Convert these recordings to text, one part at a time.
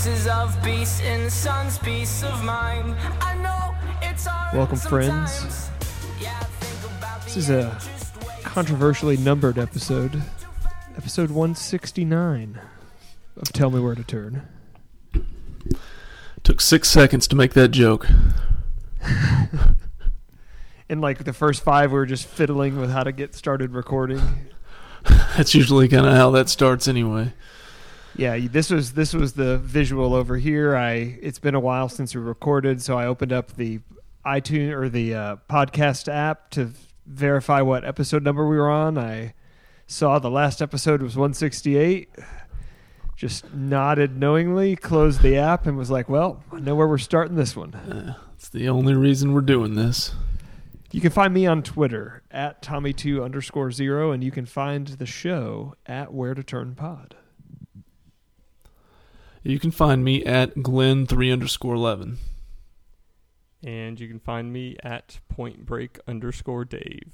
Pieces of peace in the sun's peace of mind. I know it's hard. Welcome, friends. sometimes. Yeah, I think about This is a end just way controversially numbered episode, episode 169 of Tell Me Where to Turn. Took six seconds to make that joke. In like the first five, we were just fiddling with how to get started recording. That's usually kind of how that starts anyway. Yeah, this was this was the visual over here. I it's been a while since we recorded, so I opened up the iTunes or the uh, podcast app to verify what episode number we were on. I saw the last episode was 168. Just nodded knowingly, closed the app, and was like, "Well, I know where we're starting this one." Uh, it's the only reason we're doing this. You can find me on Twitter at Tommy2 underscore zero, and you can find the show at Where to Turn Pod. You can find me at Glenn3 underscore 11. And you can find me at Point Break underscore Dave.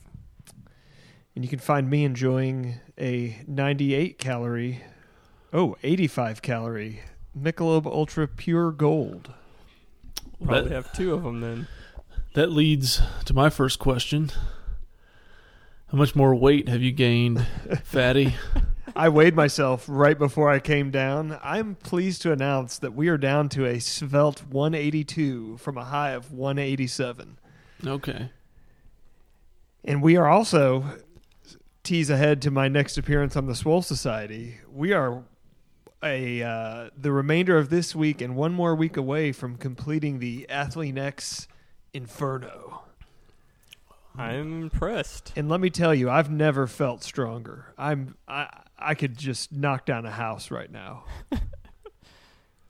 And you can find me enjoying a 98 calorie, oh, 85 calorie Michelob Ultra Pure Gold. Probably That, have two of them then. that leads to my first question. How much more weight have you gained, fatty? I weighed myself right before I came down. I'm pleased to announce that we are down to a svelte 182 from a high of 187. Okay. And we are also tease ahead to my next appearance on the Swole Society. We are a uh, the remainder of this week and one more week away from completing the Athlean X Inferno. I'm impressed. And let me tell you, I've never felt stronger. I'm I I could just knock down a house right now.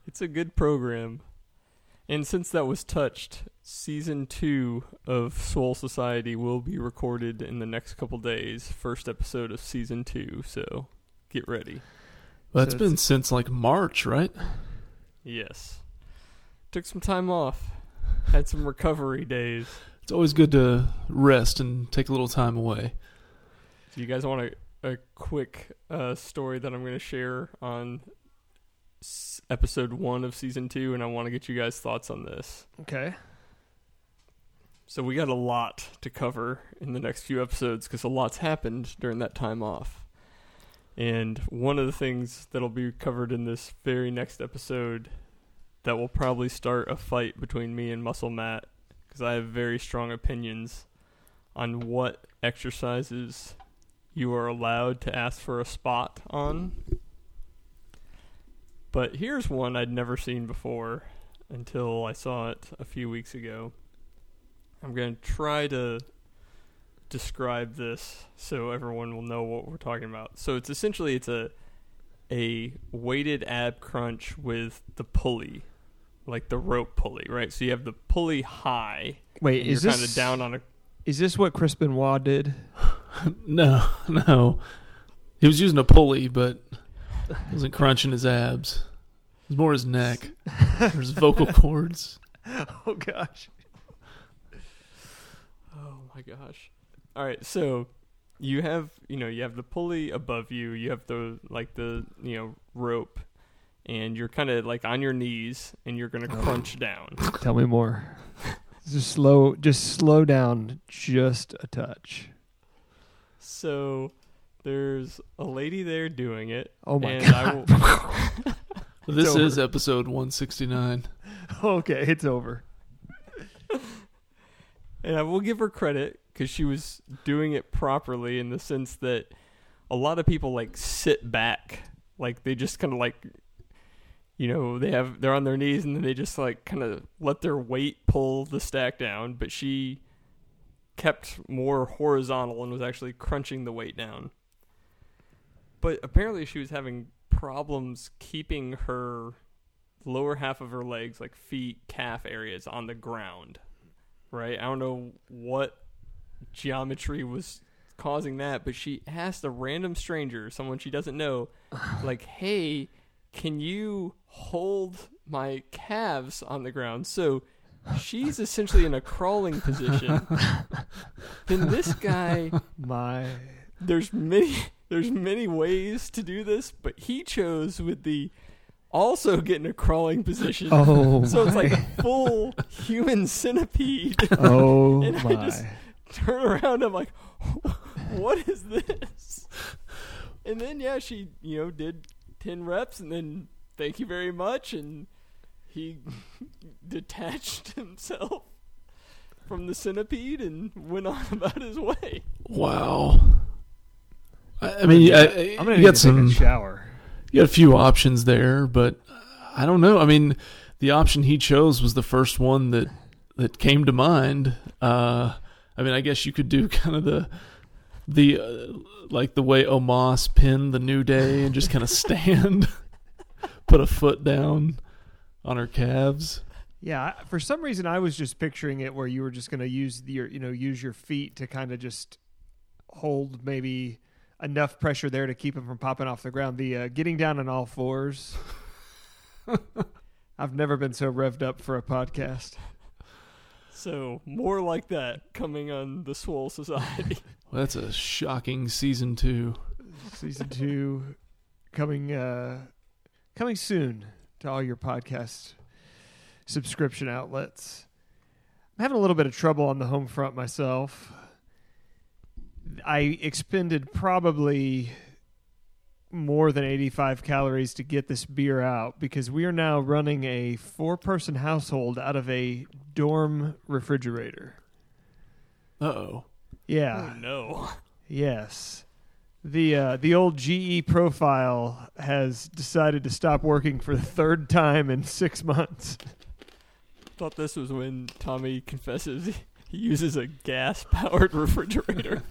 It's a good program. And since that was touched, season two of Swole Society will be recorded in the next couple days. First episode of season two, so get ready. Well, that's So been since like March, right? Yes. Took some time off. Had some recovery days. It's always good to rest and take a little time away. Do you guys want a, a quick uh, story that I'm going to share on s- episode one of season two? And I want to get you guys' thoughts on this. Okay. So we got a lot to cover in the next few episodes because a lot's happened during that time off. And one of the things that'll be covered in this very next episode that will probably start a fight between me and Muscle Matt because I have very strong opinions on what exercises you are allowed to ask for a spot on. But here's one I'd never seen before until I saw it a few weeks ago. I'm going to try to describe this so everyone will know what we're talking about. So it's essentially it's a a weighted ab crunch with the pulley, like the rope pulley, right? So you have the pulley high, Wait, is you're this kind of down on a Is this what Chris Benoit did? No, no. He was using a pulley, but wasn't crunching his abs. It was more his neck. or his vocal cords. Oh gosh. Oh my gosh. All right, so you have, you know, you have the pulley above you, you have the like the, you know, rope and you're kind of like on your knees and you're going to oh. crunch down. Tell me more. Just slow just slow down just a touch. So there's a lady there doing it. Oh my and I will, This over. is episode 169. Okay, it's over. and I will give her credit because she was doing it properly in the sense that a lot of people like sit back, like they just kind of like, you know, they have they're on their knees and then they just like kind of let their weight pull the stack down. But she kept more horizontal and was actually crunching the weight down. But apparently, she was having problems keeping her lower half of her legs, like feet, calf areas, on the ground. Right? I don't know what geometry was causing that, but she asked a random stranger, someone she doesn't know, like, hey, can you hold my calves on the ground? So she's essentially in a crawling position. then this guy My there's many there's many ways to do this, but he chose with the also get in a crawling position. Oh, so it's like a full human centipede. oh And I my. just- Turn around, I'm like, what is this? And then yeah, she you know did ten reps, and then thank you very much, and he detached himself from the centipede and went on about his way. Wow. I, I mean, I, I'm gonna you got some, a shower. you got a few options there, but I don't know. I mean, the option he chose was the first one that that came to mind. Uh, I mean, I guess you could do kind of the the uh, like the way Omos pinned the New Day and just kind of stand, put a foot down on her calves. Yeah, for some reason I was just picturing it where you were just going to use your, you know, use your feet to kind of just hold maybe enough pressure there to keep him from popping off the ground. The uh, getting down on all fours. I've never been so revved up for a podcast. So more like that coming on the Swole Society. Well, that's a shocking season two. Season two coming uh coming soon to all your podcast subscription outlets. I'm having a little bit of trouble on the home front myself. I expended probably more than 85 calories to get this beer out because we are now running a four person household out of a dorm refrigerator. Uh oh. Yeah. Oh no. Yes. The uh, the old GE profile has decided to stop working for the third time in six months. Thought this was when Tommy confesses he uses a gas powered refrigerator.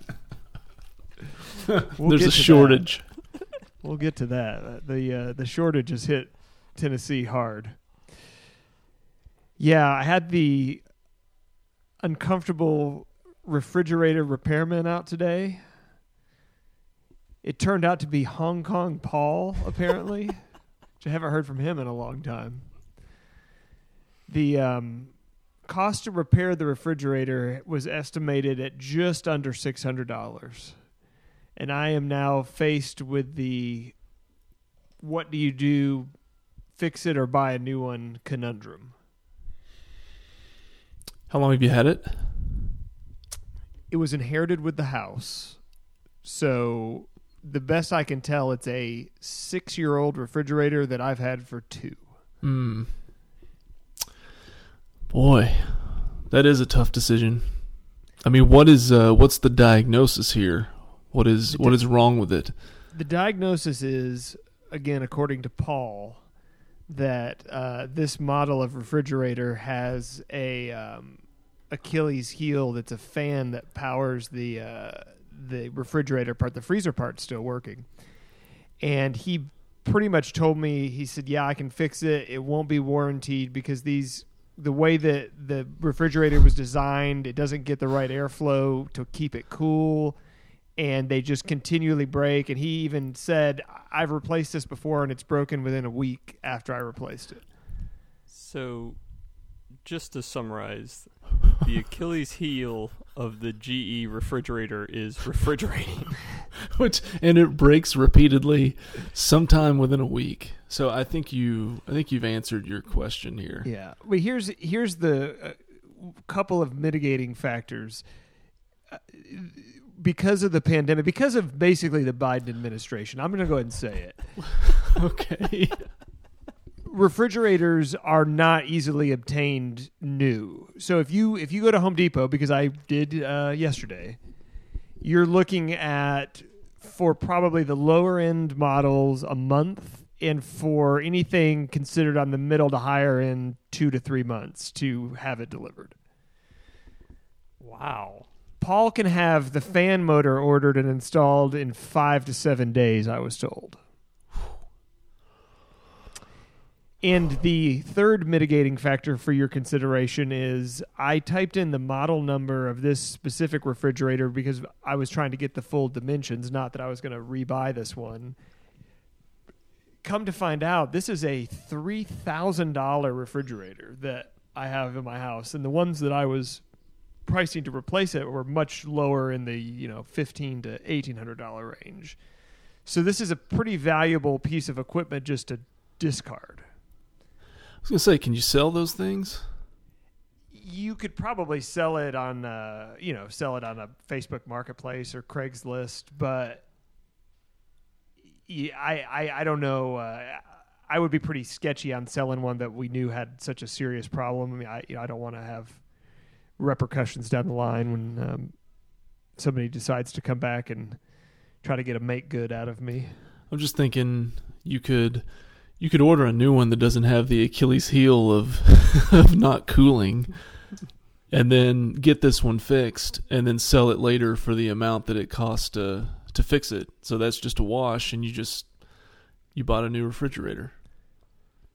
We'll There's a to that. shortage. We'll get to that. Uh, The uh, the shortage has hit Tennessee hard. Yeah, I had the uncomfortable refrigerator repairman out today. It turned out to be Hong Kong Paul, apparently, which I haven't heard from him in a long time. The um, cost to repair the refrigerator was estimated at just under six hundred dollars and I am now faced with the what do you do, fix it or buy a new one conundrum. How long have you had it? It was inherited with the house. So the best I can tell it's a 6-year-old refrigerator that I've had for 2. Hmm. Boy, that is a tough decision. I mean, what is uh, what's the diagnosis here? What is The what di- is wrong with it? The diagnosis is again according to Paul that uh, this model of refrigerator has a um, Achilles heel that's a fan that powers the uh, the refrigerator part. The freezer part's still working, and he pretty much told me he said, "Yeah, I can fix it. It won't be warranted because these." The way that the refrigerator was designed, it doesn't get the right airflow to keep it cool and they just continually break. And he even said, I've replaced this before and it's broken within a week after I replaced it. So, just to summarize, the Achilles heel of the GE refrigerator is refrigerating. Which and it breaks repeatedly, sometime within a week. So I think you I think you've answered your question here. Yeah. But here's here's the uh, couple of mitigating factors. Uh, Because of the pandemic, because of basically the Biden administration, I'm going to go ahead and say it. Okay. Refrigerators are not easily obtained new. So if you if you go to Home Depot because I did uh, yesterday, you're looking at for probably the lower end models a month and for anything considered on the middle to higher end 2 to 3 months to have it delivered. wow. Paul can have the fan motor ordered and installed in 5 to 7 days, I was told. And the third mitigating factor for your consideration is I typed in the model number of this specific refrigerator because I was trying to get the full dimensions, not that I was going to rebuy this one. Come to find out, this is a $3,000 refrigerator that I have in my house. And the ones that I was pricing to replace it were much lower in the you know fifteen to eighteen hundred dollar range. So this is a pretty valuable piece of equipment just to discard. I was gonna say, can you sell those things? You could probably sell it on uh, you know sell it on a Facebook Marketplace or Craigslist, but yeah, I, I I don't know. Uh, I would be pretty sketchy on selling one that we knew had such a serious problem. I mean, I you know, I don't want to have repercussions down the line when um, somebody decides to come back and try to get a make good out of me. I'm just thinking you could you could order a new one that doesn't have the Achilles heel of of not cooling and then get this one fixed and then sell it later for the amount that it cost to to fix it. So that's just a wash and you just you bought a new refrigerator.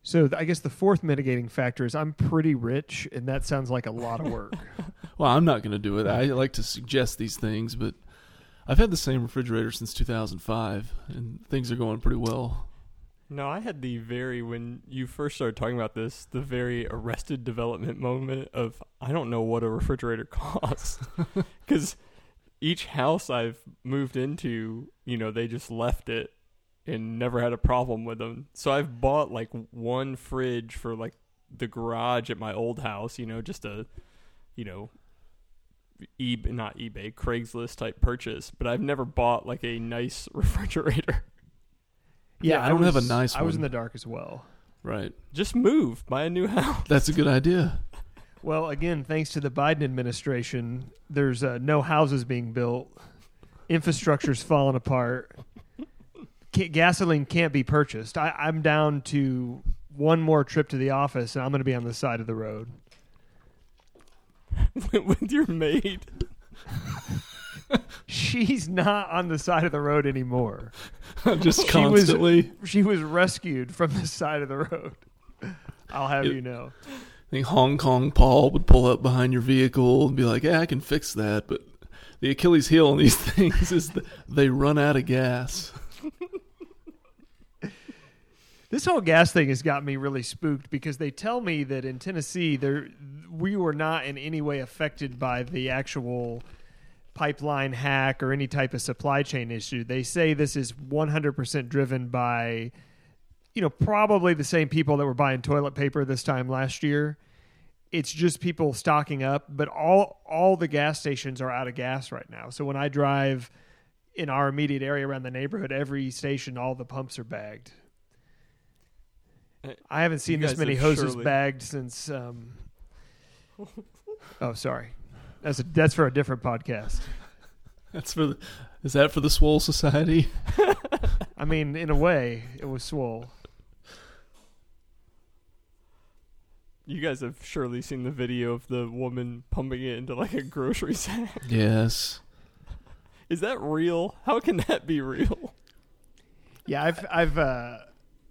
So I guess the fourth mitigating factor is I'm pretty rich, and that sounds like a lot of work. Well, I'm not going to do it. I like to suggest these things, but I've had the same refrigerator since 2005 and things are going pretty well. No, I had the very when you first started talking about this, the very arrested development moment of I don't know what a refrigerator costs because each house I've moved into, you know, they just left it and never had a problem with them. So I've bought like one fridge for like the garage at my old house, you know, just a, you know, eBay, not eBay, Craigslist type purchase. But I've never bought like a nice refrigerator. Yeah, I don't have a nice I was in the dark as well. Right. Just move, buy a new house. That's a good idea. Well, again, thanks to the Biden administration, there's uh, no houses being built, infrastructure's falling apart, gasoline can't be purchased. I, I'm down to one more trip to the office, and I'm going to be on the side of the road. with your maid. She's not on the side of the road anymore. just She was- constantly. She was rescued from the side of the road. I'll have It- you know. I think Hong Kong Paul would pull up behind your vehicle and be like, "Yeah, I can fix that." But the Achilles heel on these things is they run out of gas. This whole gas thing has got me really spooked because they tell me that in Tennessee there we were not in any way affected by the actual pipeline hack or any type of supply chain issue. They say this is 100% driven by you know probably the same people that were buying toilet paper this time last year. It's just people stocking up, but all all the gas stations are out of gas right now. So when I drive in our immediate area around the neighborhood, every station all the pumps are bagged. I haven't seen this many hoses surely- bagged since. Um, oh, sorry. That's a, that's for a different podcast. That's for the, is that for the Swole Society? I mean, in a way, it was swole. You guys have surely seen the video of the woman pumping it into like a grocery sack. Yes. Is that real? How can that be real? Yeah, I've I've uh,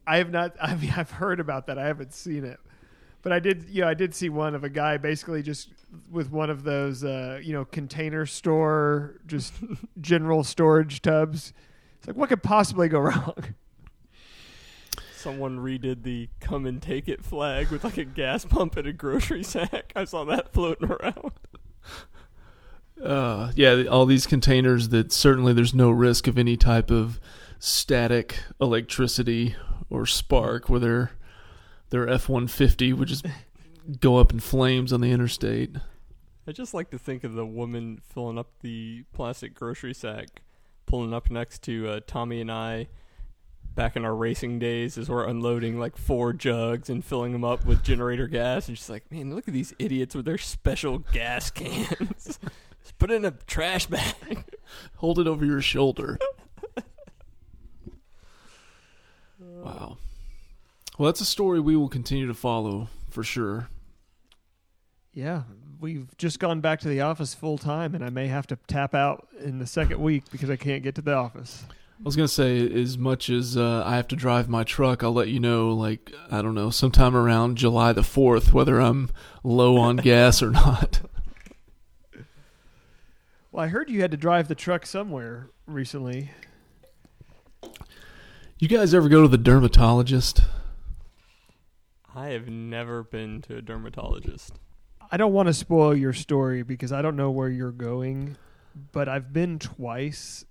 I have not. I mean, I've heard about that. I haven't seen it, but I did. You know, I did see one of a guy basically just with one of those uh, you know container store just general storage tubs. It's like what could possibly go wrong? Someone redid the "come and take it" flag with like a gas pump and a grocery sack. I saw that floating around. Uh, yeah, all these containers that certainly there's no risk of any type of static electricity or spark where their their F one fifty would just go up in flames on the interstate. I just like to think of the woman filling up the plastic grocery sack, pulling up next to uh, Tommy and I back in our racing days as we're unloading like four jugs and filling them up with generator gas. And she's like, man, look at these idiots with their special gas cans. Just put it in a trash bag. Hold it over your shoulder. wow. Well, that's a story we will continue to follow for sure. Yeah, we've just gone back to the office full time, and I may have to tap out in the second week because I can't get to the office. I was gonna say, as much as uh, I have to drive my truck, I'll let you know. Like I don't know, sometime around July the fourth, whether I'm low on gas or not. Well, I heard you had to drive the truck somewhere recently. You guys ever go to the dermatologist? I have never been to a dermatologist. I don't want to spoil your story because I don't know where you're going, but I've been twice.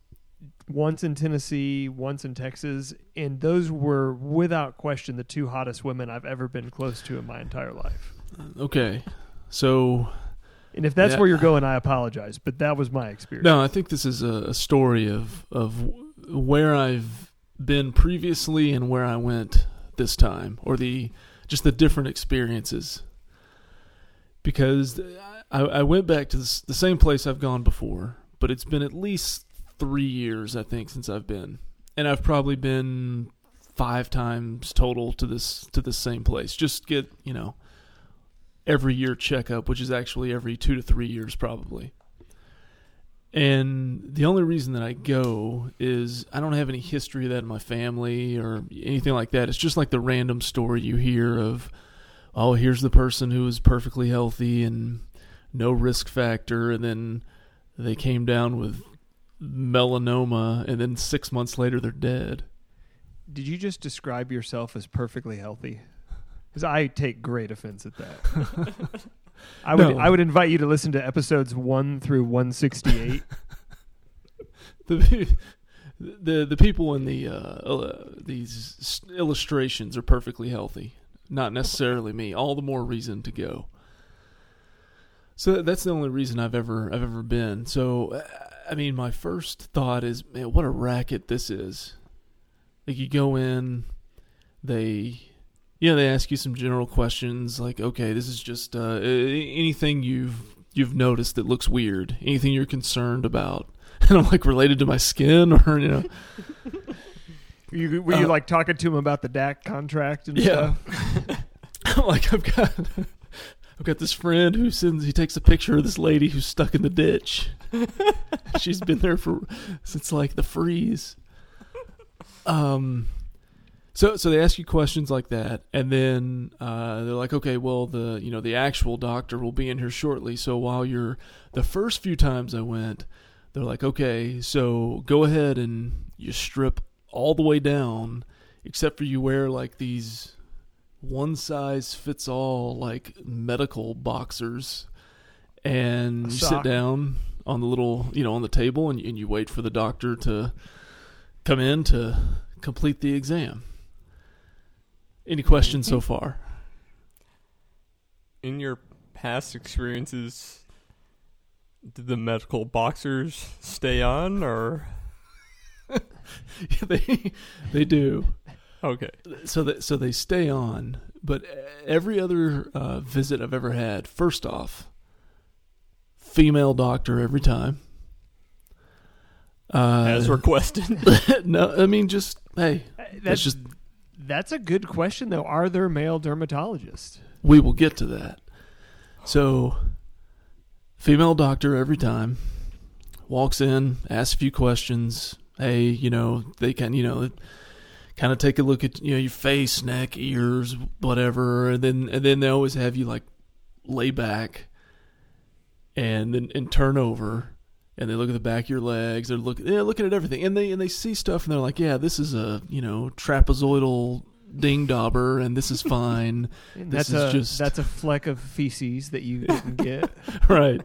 Once in Tennessee, once in Texas, and those were without question the two hottest women I've ever been close to in my entire life. Uh, okay, so And if that's Yeah. where you're going, I apologize, but that was my experience. no, I think this is a, a story of of where I've been previously and where I went this time, or the just the different experiences. Because I, I went back to this, the same place I've gone before, but it's been at least three years, I think, since I've been, and I've probably been five times total to this to this same place. Just get you know every year checkup, which is actually every two to three years, probably. And the only reason that I go is I don't have any history of that in my family or anything like that. It's just like the random story you hear of, oh, here's the person who was perfectly healthy and no risk factor, and then they came down with melanoma, and then six months later they're dead. Did you just describe yourself as perfectly healthy? Because I take great offense at that. I would No. I would invite you to listen to episodes one through one sixty eight. the the the people in the uh, uh, these illustrations are perfectly healthy. Not necessarily me. All the more reason to go. So that's the only reason I've ever I've ever been. So uh, I mean, my first thought is, man, what a racket this is. Like you go in, they, you know, they ask you some general questions like, okay, this is just uh, anything you've you've noticed that looks weird, anything you're concerned about. And I'm like related to my skin, or you know, You, were you Uh, like talking to him about the DAC contract and Yeah. stuff? like I've got I've got this friend who sends he takes a picture of this lady who's stuck in the ditch. She's been there for since like the freeze. Um so so they ask you questions like that and then uh, they're like okay well the you know the actual doctor will be in here shortly so while you're the first few times I went they're like okay so go ahead and you strip all the way down except for you wear like these one size fits all like medical boxers. And you sit down on the little you know on the table and, and you wait for the doctor to come in to complete the exam. Any questions so far? In your past experiences, did the medical boxers stay on, or they they do okay? so that so they stay on but every other uh, visit i've ever had first off female doctor every time uh, As requested. no i mean just hey That's that's just that's a good question though. Are there male dermatologists? we will get to that so female doctor every time walks in asks a few questions hey you know they can you know kind of take a look at you know your face neck ears whatever and then and then they always have you like lay back and then and turn over and they look at the back of your legs they're looking they're looking at everything and they and they see stuff and they're like yeah this is a you know trapezoidal ding dauber and this is fine This that's is a just- that's a fleck of feces that you didn't get. right.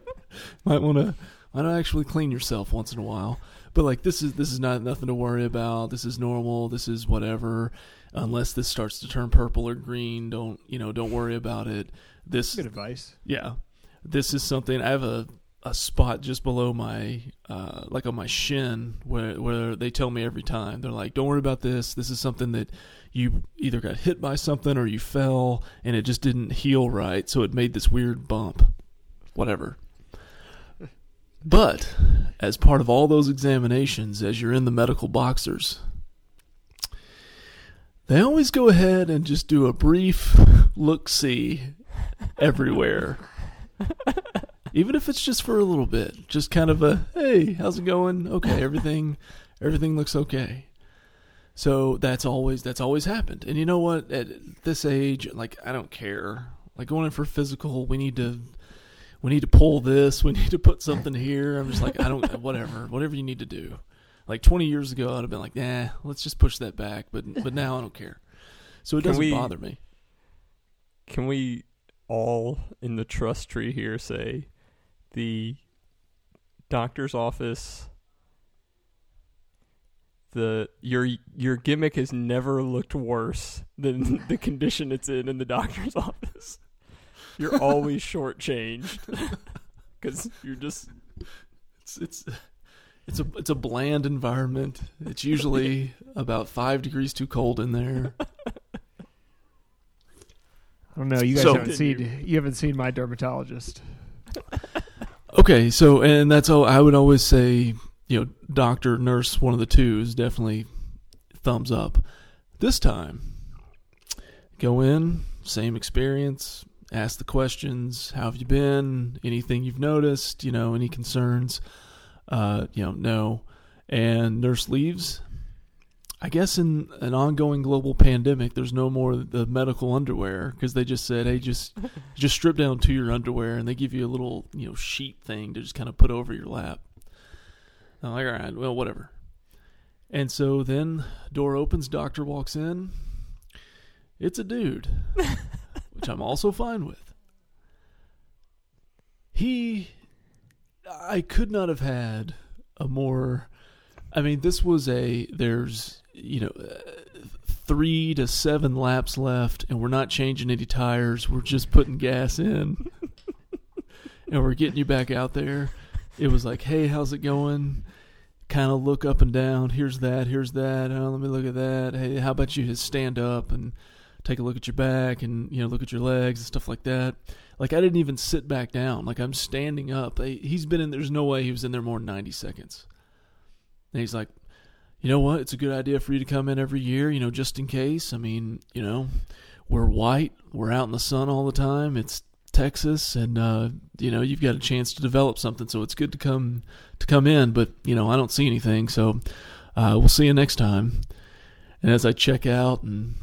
Might want to might actually clean yourself once in a while. But like this is this is not nothing to worry about. This is normal. This is whatever. Unless this starts to turn purple or green, don't you know? Don't worry about it. This Good advice. yeah, this is something. I have a a spot just below my uh, like on my shin where where they tell me every time they're like, don't worry about this. This is something that you either got hit by something or you fell and it just didn't heal right, so it made this weird bump. Whatever. But as part of all those examinations, as you're in the medical boxers, they always go ahead and just do a brief look see everywhere. Even if it's just for a little bit, just kind of a hey, how's it going? Okay, everything everything looks okay. So that's always that's always happened. And you know what? At this age, like I don't care. Like going in for physical, we need to we need to pull this, we need to put something here. I'm just like I don't whatever, whatever you need to do. Like 20 years ago, I'd have been like, nah, let's just push that back. But but now I don't care. So it Can doesn't we- bother me. Can we all in the trust tree here say the doctor's office the your your gimmick has never looked worse than the condition it's in in the doctor's office. You're always shortchanged because you're just It's it's it's a it's a bland environment. It's usually about five degrees too cold in there. I don't know. You guys So- haven't seen you haven't seen my dermatologist. Okay, so and that's all I would always say. You know, doctor, nurse, one of the two is definitely thumbs up. This time, go in, same experience, ask the questions. How have you been? Anything you've noticed? You know, any concerns? Uh, you know, no. And nurse leaves. I guess in an ongoing global pandemic, there's no more the medical underwear because they just said, "Hey, just just strip down to your underwear," and they give you a little you know sheet thing to just kind of put over your lap. I'm like, all right, well, whatever. And so then door opens, doctor walks in. It's a dude, which I'm also fine with. He, I could not have had a more. I mean, this was a there's you know uh, three to seven laps left, and we're not changing any tires. We're just putting gas in, and we're getting you back out there. It was like, hey, how's it going? Kind of look up and down. Here's that. Here's that. Oh, let me look at that. Hey, how about you just stand up and take a look at your back and you know look at your legs and stuff like that. Like I didn't even sit back down. Like I'm standing up. He's been in. There's no way he was in there more than 90 seconds. And he's like, you know what? It's a good idea for you to come in every year, you know, just in case. I mean, you know, we're white, we're out in the sun all the time. It's Texas, and uh, you know, you've got a chance to develop something, so it's good to come to come in. But you know, I don't see anything, so uh, we'll see you next time. And as I check out, and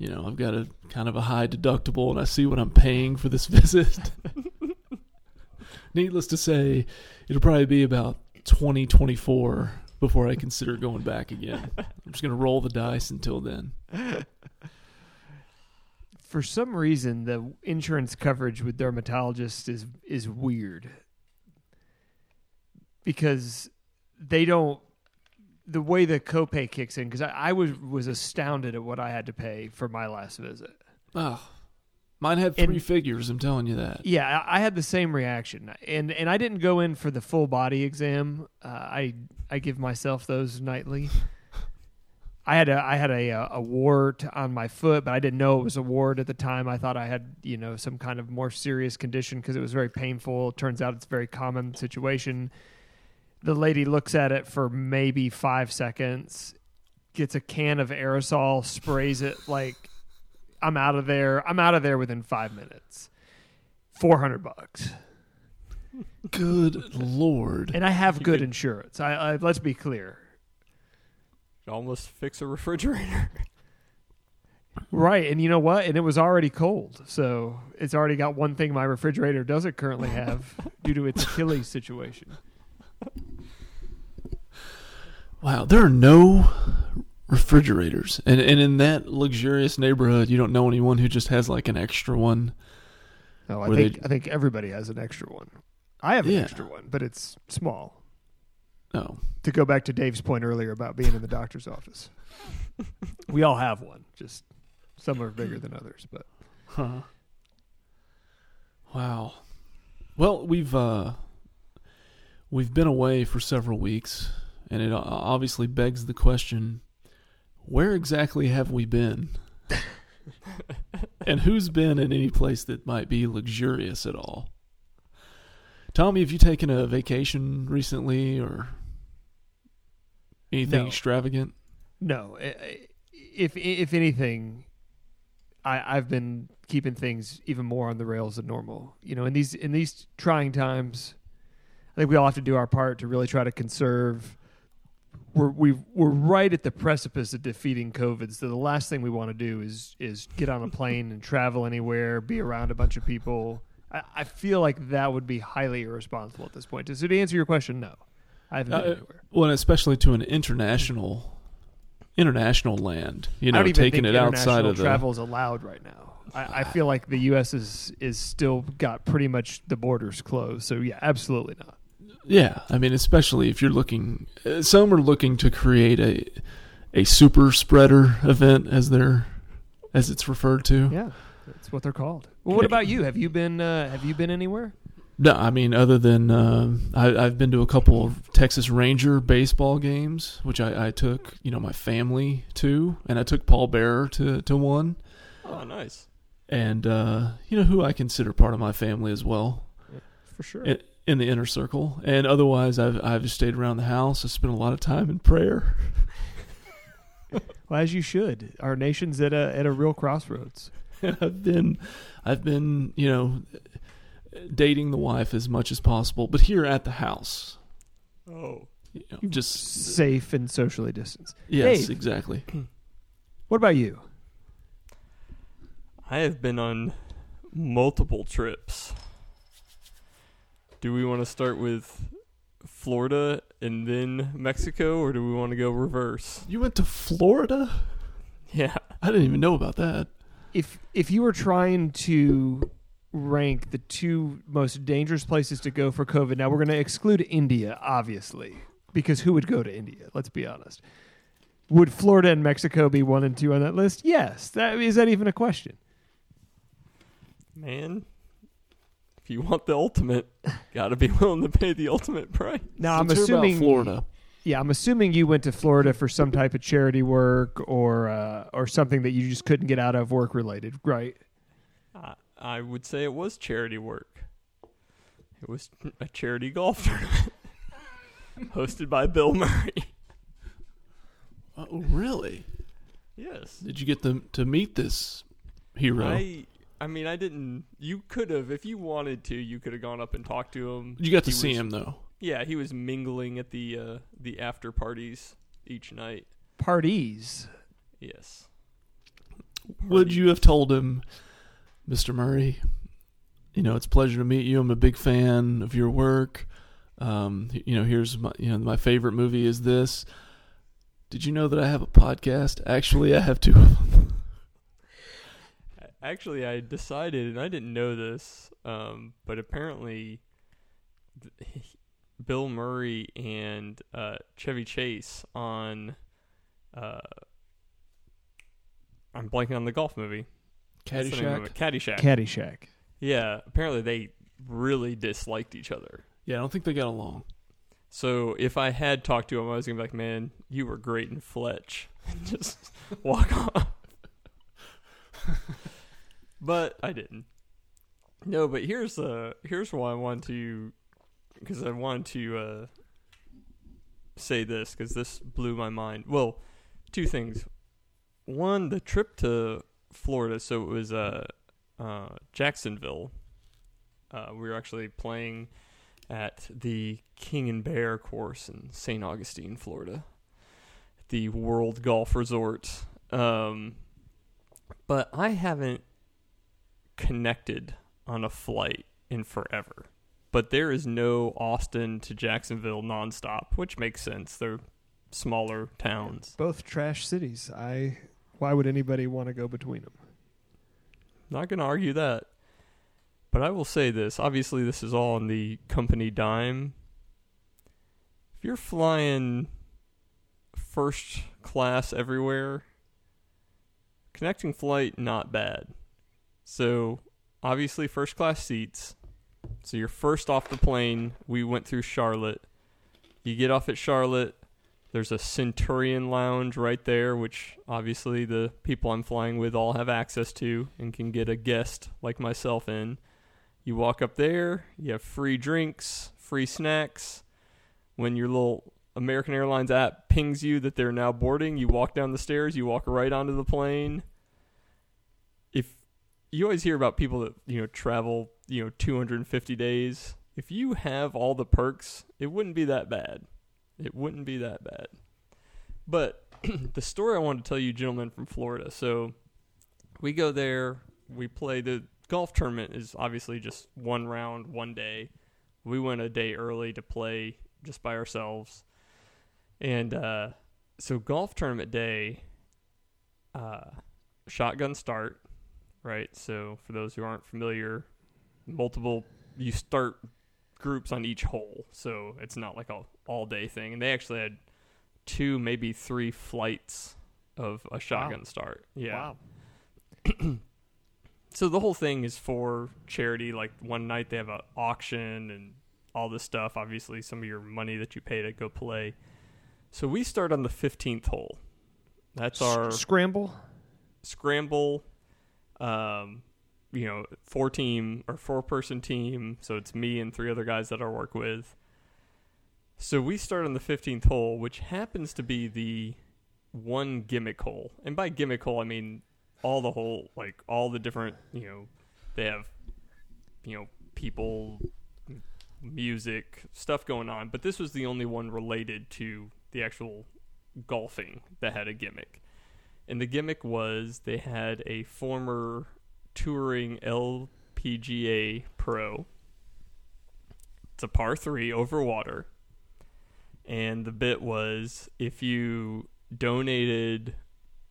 you know, I've got a kind of a high deductible, and I see what I'm paying for this visit. Needless to say, it'll probably be about 2024 before I consider going back again. I'm just going to roll the dice until then. For some reason, the insurance coverage with dermatologists is is weird because they don't the way the copay kicks in because I, I was was astounded at what I had to pay for my last visit. Oh, mine had three And- figures. I'm telling you that. Yeah, I, I had the same reaction, and and I didn't go in for the full body exam. Uh, I I give myself those nightly. I had a I had a uh, a wart on my foot, but I didn't know it was a wart at the time. I thought I had you know some kind of more serious condition because it was very painful. Turns out it's a very common situation. The lady looks at it for maybe five seconds, gets a can of aerosol, sprays it like I'm out of there. I'm out of there within five minutes. Four hundred bucks, Good lord. and I have You good could- insurance. I, I let's be clear, almost fix a refrigerator. right? And you know what? And it was already cold, so it's already got one thing my refrigerator doesn't currently have due to its Achilles situation. Wow, there are no refrigerators, and and in that luxurious neighborhood, you don't know anyone who just has like an extra one. No, I think they- I think everybody has an extra one. I have an Yeah. extra one, but it's small. No, To go back to Dave's point earlier about being in the doctor's office, we all have one. Just some are bigger than others, but Huh. Wow. Well, we've uh we've been away for several weeks and it obviously begs the question where exactly have we been? and who's been in any place that might be luxurious at all? Tommy, have you taken a vacation recently or anything No. extravagant? No, if if anything, I I've been keeping things even more on the rails than normal. You know, in these in these trying times, I think we all have to do our part to really try to conserve. We're we we're right at the precipice of defeating COVID. So the last thing we want to do is is get on a plane and travel anywhere, be around a bunch of people. I, I feel like that would be highly irresponsible at this point. So to answer your question, no, I haven't been Uh, anywhere. Well, and especially to an international international land. You know, taking it outside of the. travel is allowed right now. I, I feel like the U.S. is is still got pretty much the borders closed. So yeah, absolutely not. Yeah, I mean, especially if you're looking. uh, Some are looking to create a a super spreader event, as they're as it's referred to. Yeah, that's what they're called. Well, what about you? Have you been uh, Have you been anywhere? No, I mean, other than um I, I've been to a couple of Texas Ranger baseball games, which I, I took you know my family to, and I took Paul Bearer to to one, Oh, nice. and uh, you know who I consider part of my family as well. For sure. in, in the inner circle, and otherwise, I've I've just stayed around the house. I spent a lot of time in prayer. well, as you should. Our nation's at a at a real crossroads. And I've been, I've been, you know, dating the wife as much as possible, but here at the house, Oh. you know, just Safe and socially distanced. yes, Dave. exactly. What about you? I have been on multiple trips. Do we want to start with Florida and then Mexico, or do we want to go reverse? You went to Florida? Yeah. I didn't even know about that. If if you were trying to rank the two most dangerous places to go for COVID, now we're going to exclude India, obviously, because who would go to India? Let's be honest. Would Florida and Mexico be one and two on that list? Yes. That is that even a question? Man, if you want the ultimate, got to be willing to pay the ultimate price. Now I'm Let's hear about assuming Florida. Yeah, I'm assuming you went to Florida for some type of charity work or uh, or something that you just couldn't get out of work related, right? I, I would say it was charity work. It was a charity golf tournament hosted by Bill Murray. Oh, really? Yes. Did you get to to meet this hero? I I mean I didn't you could have if you wanted to you could have gone up and talked to him. you got to He see was- him though. Yeah, he was mingling at the uh the after parties each night. Parties. Yes. Would you have told him, Mr. Murray? You know, it's a pleasure to meet you. I'm a big fan of your work. Um, you know, here's my you know my favorite movie is this. Did you know that I have a podcast? Actually, I have two of them. Actually, I decided, and I didn't know this, um, but apparently, th- Bill Murray and uh, Chevy Chase on, uh, I'm blanking on the golf movie. What's the name of Caddyshack. Caddyshack. Caddyshack. yeah, apparently they really disliked each other. Yeah, I don't think they got along. So if I had talked to him, I was gonna be like, "Man, you were great in Fletch," and just walk off. But I didn't. No, but here's uh here's why I want to, because I wanted to uh, say this because this blew my mind. Well, two things. One, the trip to Florida. So it was uh, uh Jacksonville. Uh, we were actually playing at the King and Bear course in St. Augustine, Florida, the World Golf Resort. Um, but I haven't connected on a flight in forever. But there is no Austin to Jacksonville nonstop, which makes sense. They're smaller towns. Both trash cities. I. Why would anybody want to go between them? Not going to argue that. But I will say this. Obviously, this is all on the company dime. If you're flying first class everywhere, connecting flight, not bad. So, obviously, first class seats. So, you're first off the plane. We went through Charlotte. You get off at Charlotte. There's a Centurion Lounge right there, which obviously the people I'm flying with all have access to and can get a guest like myself in. You walk up there, you have free drinks, free snacks. When your little American Airlines app pings you that they're now boarding, you walk down the stairs, you walk right onto the plane. You always hear about people that, you know, travel, you know, 250 days, if you have all the perks, it wouldn't be that bad. It wouldn't be that bad. But the story I wanted to tell you, gentlemen from Florida. So we go there, we play the golf tournament is obviously just one round, one day. We went a day early to play just by ourselves. And uh, so golf tournament day, uh, shotgun start, right? So for those who aren't familiar, multiple you start groups on each hole, so it's not like a all day thing. And they actually had two, maybe three flights of a shotgun start. Yeah. Wow. So the whole thing is for charity. Like one night they have an auction and all this stuff. Obviously, some of your money that you pay to go play. So we start on the fifteenth hole. That's our S- scramble. scramble. Um, you know, four team or four person team. So it's me and three other guys that I work with. So we start on the fifteenth hole, which happens to be the one gimmick hole. And by gimmick hole, I mean all the whole, like all the different. You know, they have, you know, people, music, stuff going on. But this was the only one related to the actual golfing that had a gimmick. And the gimmick was they had a former touring LPGA pro. It's a par three over water. And the bit was if you donated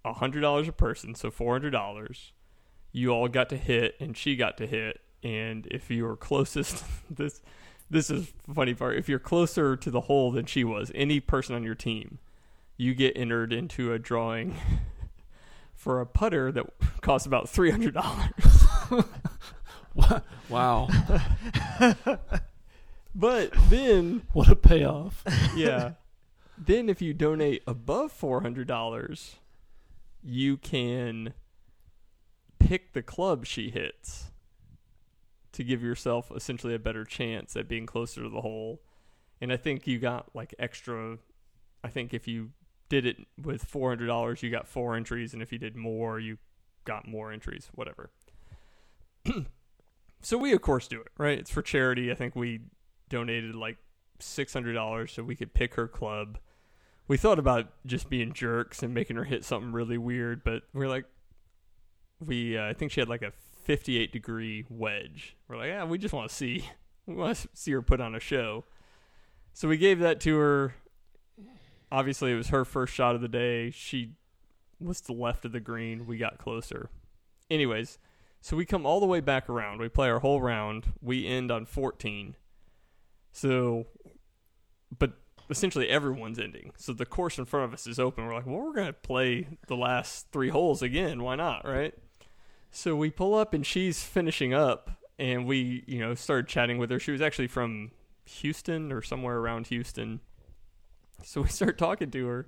$100 a person, so $400, you all got to hit and she got to hit. And if you were closest, this this is the funny part. If you're closer to the hole than she was, any person on your team, you get entered into a drawing for a putter that costs about three hundred dollars. wow, But then, what a payoff! yeah, then if you donate above four hundred dollars, you can pick the club she hits to give yourself essentially a better chance at being closer to the hole. And I think you got like extra. I think if you did it with four hundred dollars, you got four entries, and if you did more, you got more entries. Whatever. so we of course do it, right? It's for charity. I think we donated like six hundred dollars so we could pick her club. We thought about just being jerks and making her hit something really weird, but we're like, we uh, I think she had like a fifty-eight degree wedge. We're like, yeah, we just want to see, we want to see her put on a show. So we gave that to her. Obviously, it was her first shot of the day. She was to the left of the green. We got closer. Anyways, so we come all the way back around. We play our whole round. We end on 14. So, but essentially everyone's ending. So the course in front of us is open. We're like, well, we're going to play the last three holes again. Why not, right? So we pull up and she's finishing up, and we, you know, started chatting with her. She was actually from Houston or somewhere around Houston. So we start talking to her,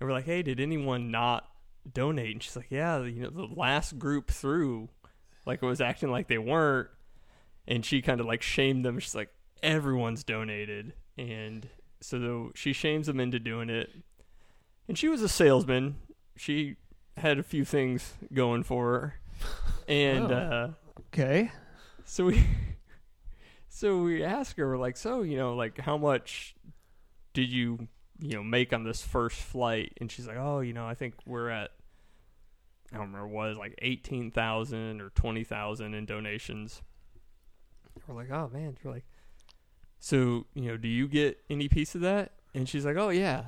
and we're like, hey, did anyone not donate? And she's like, yeah, you know, the last group through, like, it was acting like they weren't. And she kind of like shamed them. She's like, everyone's donated. And so she shames them into doing it. And she was a salesman. She had a few things going for her. And Oh. uh, Okay. so we so we ask her, we're like, so, you know, like how much did you, you know, make on this first flight? And she's like, Oh, you know, I think we're at I don't remember what it was, like eighteen thousand or twenty thousand in donations. We're like, Oh man, we're like So, you know, do you get any piece of that? And she's like, Oh yeah.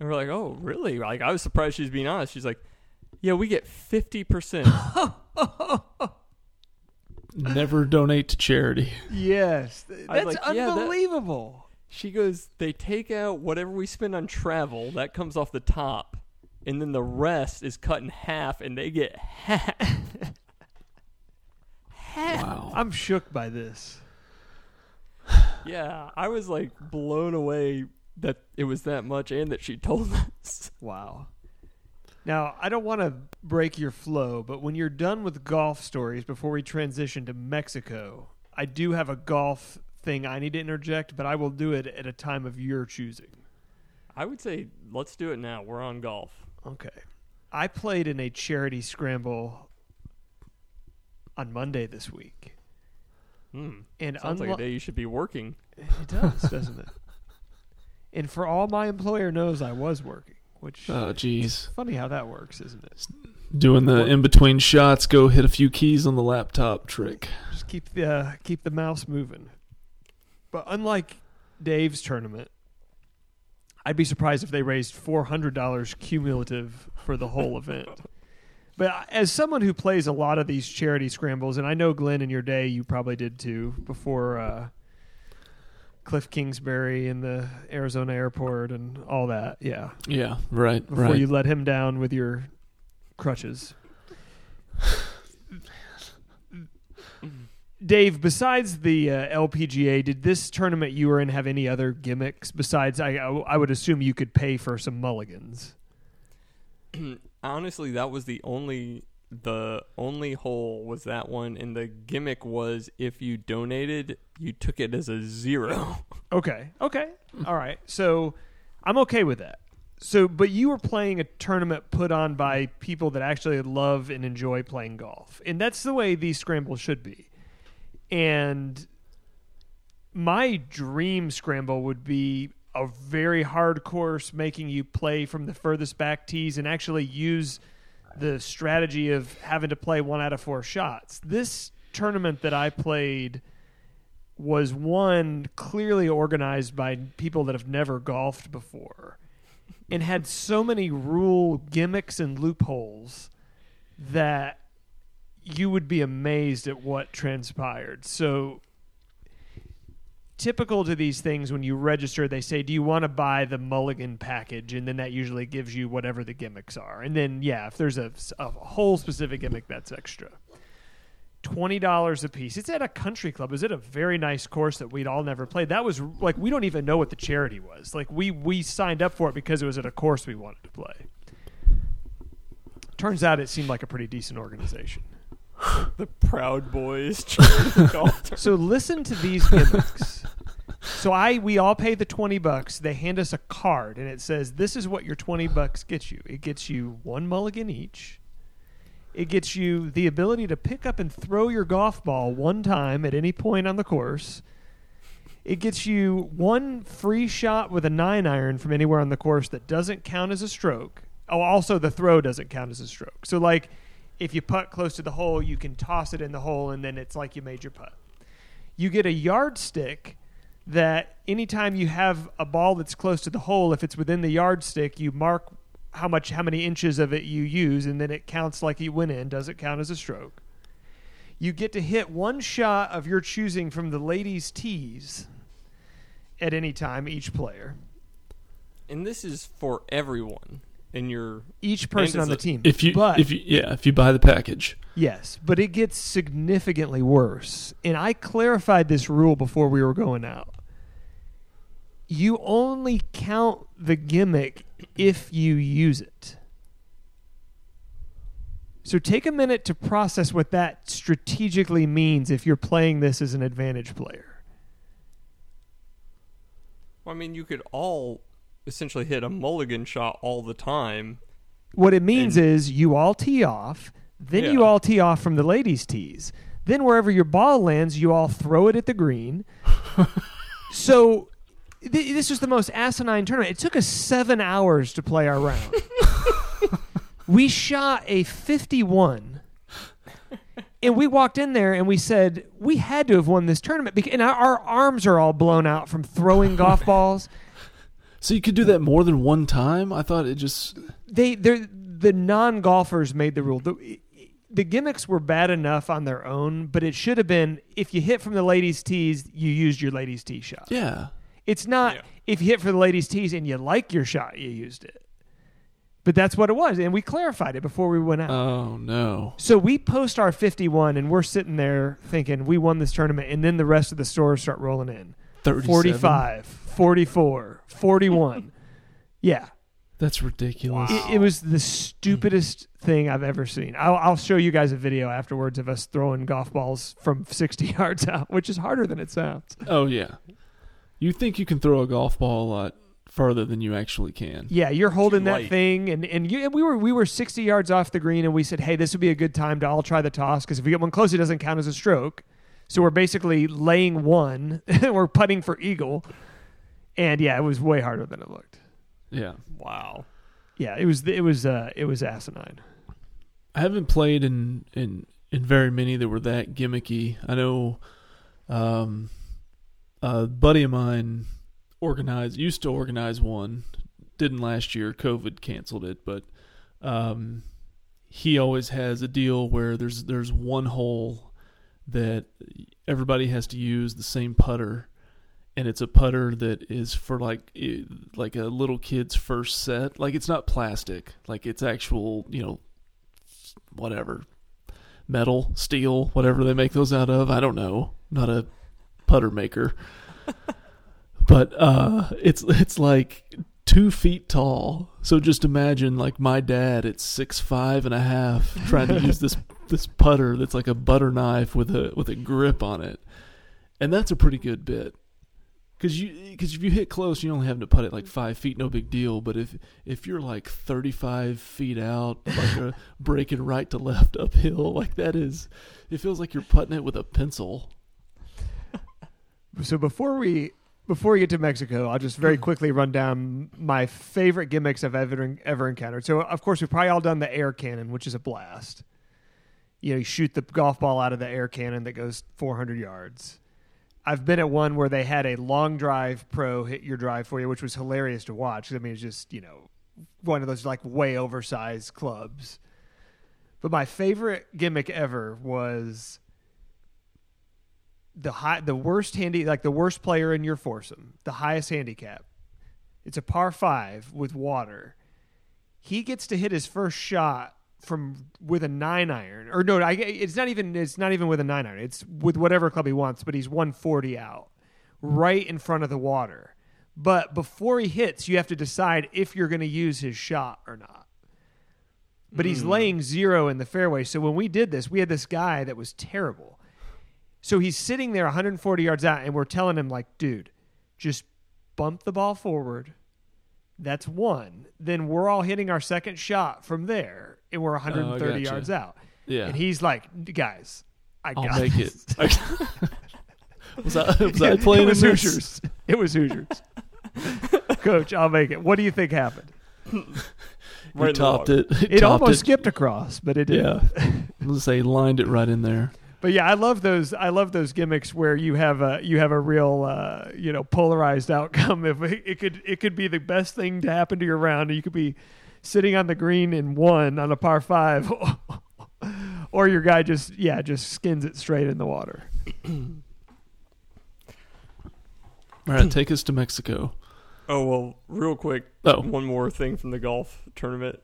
And we're like, Oh, really? Like I was surprised she's being honest. She's like, Yeah, we get fifty percent. Never donate to charity. Yes. That's was like, yeah, that- unbelievable. She goes, they take out whatever we spend on travel, that comes off the top, and then the rest is cut in half, and they get half. Wow. I'm shook by this. yeah, I was like blown away that it was that much and that she told us. Wow. Now, I don't want to break your flow, but when you're done with golf stories before we transition to Mexico, I do have a golf thing I need to interject, but I will do it at a time of your choosing. I would say, let's do it now. We're on golf. Okay. I played in a charity scramble on Monday this week. Hmm. And Sounds like a day you should be working. it does, doesn't it? And for all my employer knows I was working, which Oh, jeez. funny how that works, isn't it? Doing the in between shots, go hit a few keys on the laptop trick. Just keep the uh, keep the mouse moving. But unlike Dave's tournament, I'd be surprised if they raised four hundred dollars cumulative for the whole event. But as someone who plays a lot of these charity scrambles, and I know Glenn in your day you probably did too before uh, Kliff Kingsbury in the Arizona airport and all that. Yeah, Yeah, right, before right. you let him down with your crutches. Dave, besides the uh, LPGA, did this tournament you were in have any other gimmicks? Besides, I I would assume you could pay for some mulligans. Honestly, that was the only the only hole was that one, and the gimmick was if you donated, you took it as a zero. Okay. Okay. All right. So I'm okay with that. So, but you were playing a tournament put on by people that actually love and enjoy playing golf, and that's the way these scrambles should be. And my dream scramble would be a very hard course, making you play from the furthest back tees and actually use the strategy of having to play one out of four shots. This tournament that I played was one clearly organized by people that have never golfed before and had so many rule gimmicks and loopholes that you would be amazed at what transpired. So typical to these things when you register they say do you want to buy the mulligan package and then that usually gives you whatever the gimmicks are and then yeah if there's a, a whole specific gimmick that's extra twenty dollars a piece. It's at a country club. Is it a very nice course that we'd all never played? That was like we don't even know what the charity was. Like we we signed up for it because it was at a course we wanted to play. Turns out it seemed like a pretty decent organization. The Proud Boys. So listen to these gimmicks. So I we all pay the 20 bucks. They hand us a card and it says this is what your 20 bucks gets you. It gets you one mulligan each. It gets you the ability to pick up and throw your golf ball one time at any point on the course. It gets you one free shot with a 9 iron from anywhere on the course that doesn't count as a stroke. Oh, also the throw doesn't count as a stroke. So like if you putt close to the hole, you can toss it in the hole and then it's like you made your putt you get a yardstick that anytime you have a ball that's close to the hole, if it's within the yardstick, you mark how much how many inches of it you use, and then it counts like you went in. Does it count as a stroke? You get to hit one shot of your choosing from the ladies' tees at any time, each player. and this is for everyone in your Each person on the a- team. If you, but, if you, yeah, if you buy the package, Yes, but it gets significantly worse. And I clarified this rule before we were going out. You only count the gimmick if you use it. So take a minute to process what that strategically means if you're playing this as an advantage player. Well, I mean, you could all essentially hit a mulligan shot all the time. What it means And- is you all tee off, then you all tee off from the ladies' tees. Then wherever your ball lands, you all throw it at the green. so th- this was the most asinine tournament. It took us seven hours to play our round. we shot a 51. And we walked in there and we said we had to have won this tournament because and our, our arms are all blown out from throwing golf balls. So you could do that more than one time. I thought it just they they the non golfers made the rule. The, the gimmicks were bad enough on their own, but it should have been if you hit from the ladies' tees, you used your ladies' tee shot. yeah. It's not Yeah. if you hit for the ladies' tees and you like your shot, you used it. But that's what it was, and we clarified it before we went out. Oh no. so we post our 51, and we're sitting there thinking we won this tournament, and then the rest of the stores start rolling in 37? 45, 44, 41. yeah. That's ridiculous. It, it was the stupidest thing I've ever seen. I'll, I'll show you guys a video afterwards of us throwing golf balls from 60 yards out, which is harder than it sounds. Oh yeah. You think you can throw a golf ball a lot further than you actually can. Yeah, you're holding that light. thing, and and, you, and we were we were 60 yards off the green, and we said, hey, this would be a good time to all try the toss because if we get one close, it doesn't count as a stroke. So we're basically laying one. we're putting for eagle, and yeah, it was way harder than it looked. Yeah. Wow. Yeah, it was it was uh, it was asinine. I haven't played in in in very many that were that gimmicky. I know um a buddy of mine organized used to organize one. Didn't last year. COVID canceled it, but um, he always has a deal where there's there's one hole that everybody has to use the same putter and it's a putter that is for like like a little kid's first set. Like it's not plastic. Like it's actual you know whatever metal steel whatever they make those out of. I don't know. Not a putter maker. But uh it's it's like two feet tall. So just imagine like my dad at six five and a half trying to use this this putter that's like a butter knife with a with a grip on it. And that's a pretty good bit because you because if you hit close you only have to put it like five feet no big deal but if if you're like 35 feet out like a breaking right to left uphill like that is it feels like you're putting it with a pencil So before we before we get to Mexico, I'll just very hmm. quickly run down my favorite gimmicks I've ever ever encountered. So of course we've probably all done the air cannon, which is a blast. You know, you shoot the golf ball out of the air cannon that goes 400 yards. I've been at one where they had a long drive pro hit your drive for you, which was hilarious to watch. I mean, it's just you know one of those like way oversized clubs. But my favorite gimmick ever was the high, the worst handy, like the worst player in your foursome, the highest handicap. It's a par five with water. He gets to hit his first shot from with a nine iron, or no, I, it's not even. It's not even with a nine iron. It's with whatever club he wants, but he's one forty out, right in front of the water. But before he hits, you have to decide if you're going to use his shot or not. But he's hmm. laying zero in the fairway. So when we did this, we had this guy that was terrible. So he's sitting there 140 yards out, and we're telling him, like, dude, just bump the ball forward. That's one. Then we're all hitting our second shot from there, and we're 130 gotcha. yards out. yeah And he's like, guys, I i'll got make it this." was i was i playing it was? Hoosiers. It was Hoosiers. Coach, I'll make it. What do you think happened? you Right in topped water. it It topped almost skipped across, but it didn't. yeah let's say lined it right in there But yeah, I love those. I love those gimmicks where you have a you have a real uh, you know polarized outcome. If it, it could it could be the best thing to happen to your round, you could be sitting on the green in one on a par five, or your guy just yeah just skins it straight in the water. all right take us to mexico Oh well, real quick. Oh. one more thing from the golf tournament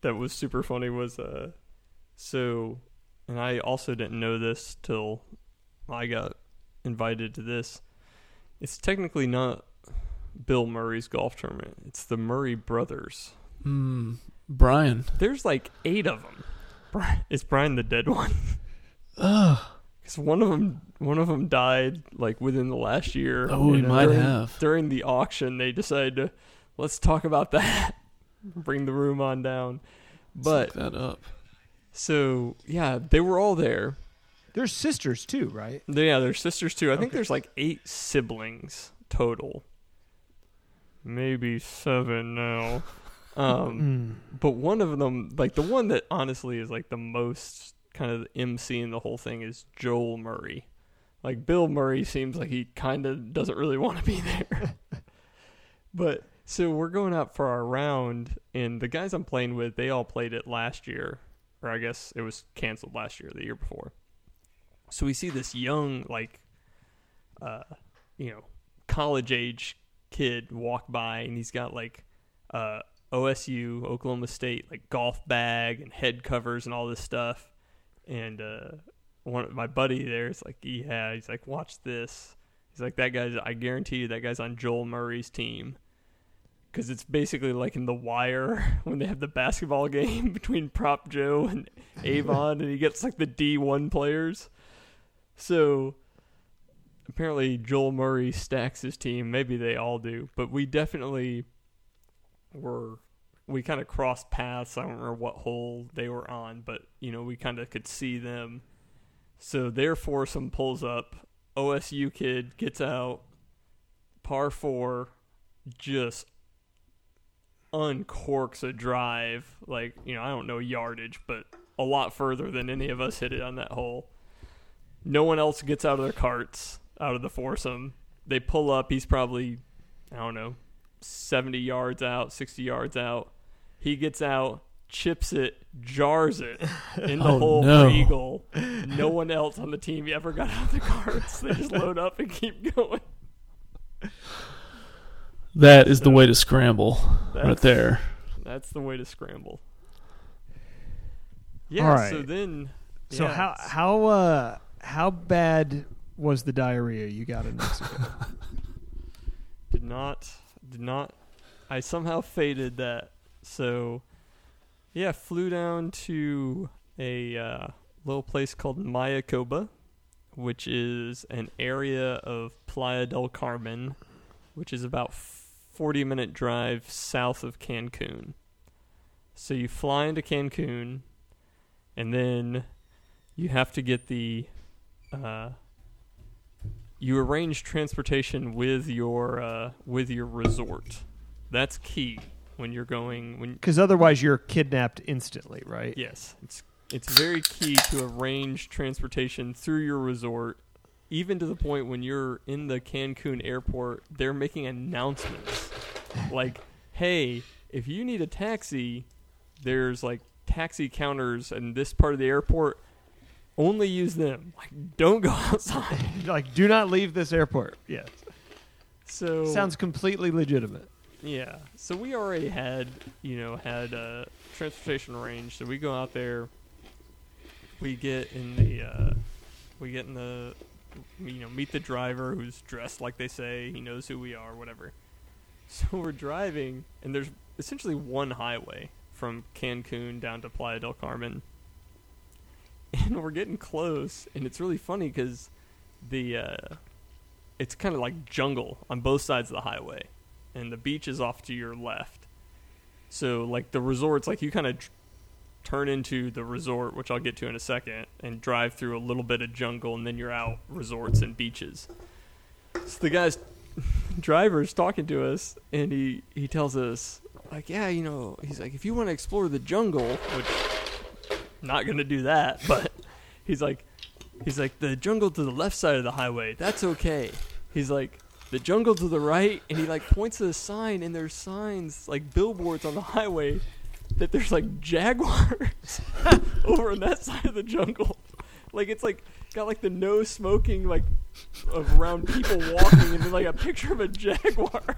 that was super funny was uh, so, and I also didn't know this till I got invited to this. It's technically not Bill Murray's golf tournament. It's the Murray brothers. Hmm. brian There's like eight of them. Bri- Is Brian the dead one? Ugh. Because one of them, one of them died like within the last year. oh he And might during- have during the auction they decided to let's talk about that bring the room on down but Look that up so yeah they were all there They're sisters too, right? They- yeah they're sisters too i think Okay. there's like eight siblings total maybe seven now um but one of them like the one that honestly is like the most kind of MC in the whole thing is Joel Murray. Like Bill Murray seems like he kind of doesn't really want to be there. but so we're going out for our round and the guys I'm playing with, they all played it last year or I guess it was canceled last year, the year before. So we see this young like uh you know, college age kid walk by and he's got like uh OSU, Oklahoma State, like golf bag and head covers and all this stuff. And uh, one my buddy there is like, yeah, he's like, watch this. He's like, that guy's. I guarantee you, that guy's on Joel Murray's team. Because it's basically like in The Wire when they have the basketball game between Prop Joe and Avon, and he gets like the D one players. So apparently Joel Murray stacks his team. Maybe they all do, but we definitely were we kind of crossed paths. I don't remember what hole they were on, but you know we kind of could see them. So their foursome pulls up. OSU kid gets out. Par four, just uncorks a drive like you know I don't know yardage, but a lot further than any of us hit it on that hole. No one else gets out of their carts, out of the foursome. They pull up. He's probably I don't know, 70 yards out, 60 yards out. He gets out, chips it, jars it in the Oh, hole no. for Eagle. No one else on the team ever got out of the carts. They just load up and keep going. That is the way to scramble right there. That's the way to scramble. Yeah, All right. so then. So yeah, how how uh how bad was the diarrhea you got in Mexico? did not did not I somehow faded that. So yeah, flew down to a uh, little place called Mayakoba, which is an area of Playa del Carmen, which is about 40 minute drive south of Cancun. So you fly into Cancun and then you have to get the uh, you arrange transportation with your uh, with your resort. That's key when you're going when Because otherwise you're kidnapped instantly, right? yes, it's it's very key to arrange transportation through your resort. Even to the point when you're in the Cancun airport, they're making announcements like, "Hey, if you need a taxi, there's like taxi counters in this part of the airport. Only use them. Like, don't go outside." Like, do not leave this airport. Yes, So sounds completely legitimate. Yeah. So we already had, you know, had uh, transportation arranged. So we go out there. We get in the, uh, we get in the, you know, meet the driver who's dressed like they say. He knows who we are, whatever. So we're driving, and there's essentially one highway from Cancun down to Playa del Carmen. And we're getting close, and it's really funny because the, uh, it's kind of like jungle on both sides of the highway and the beach is off to your left. So like the resorts, like you kind of tr- turn into the resort, which I'll get to in a second, and drive through a little bit of jungle, and then you're out resorts and beaches. So the guy's driver's talking to us, and he he tells us like, yeah, you know, he's like, if you want to explore the jungle, which not gonna do that, but he's like, he's like the jungle to the left side of the highway, that's okay. He's like the jungle to the right, and he like points to the sign, and there's signs like billboards on the highway that there's like jaguars over on that side of the jungle. Like it's like got like the no smoking like of around people walking, and then like a picture of a jaguar.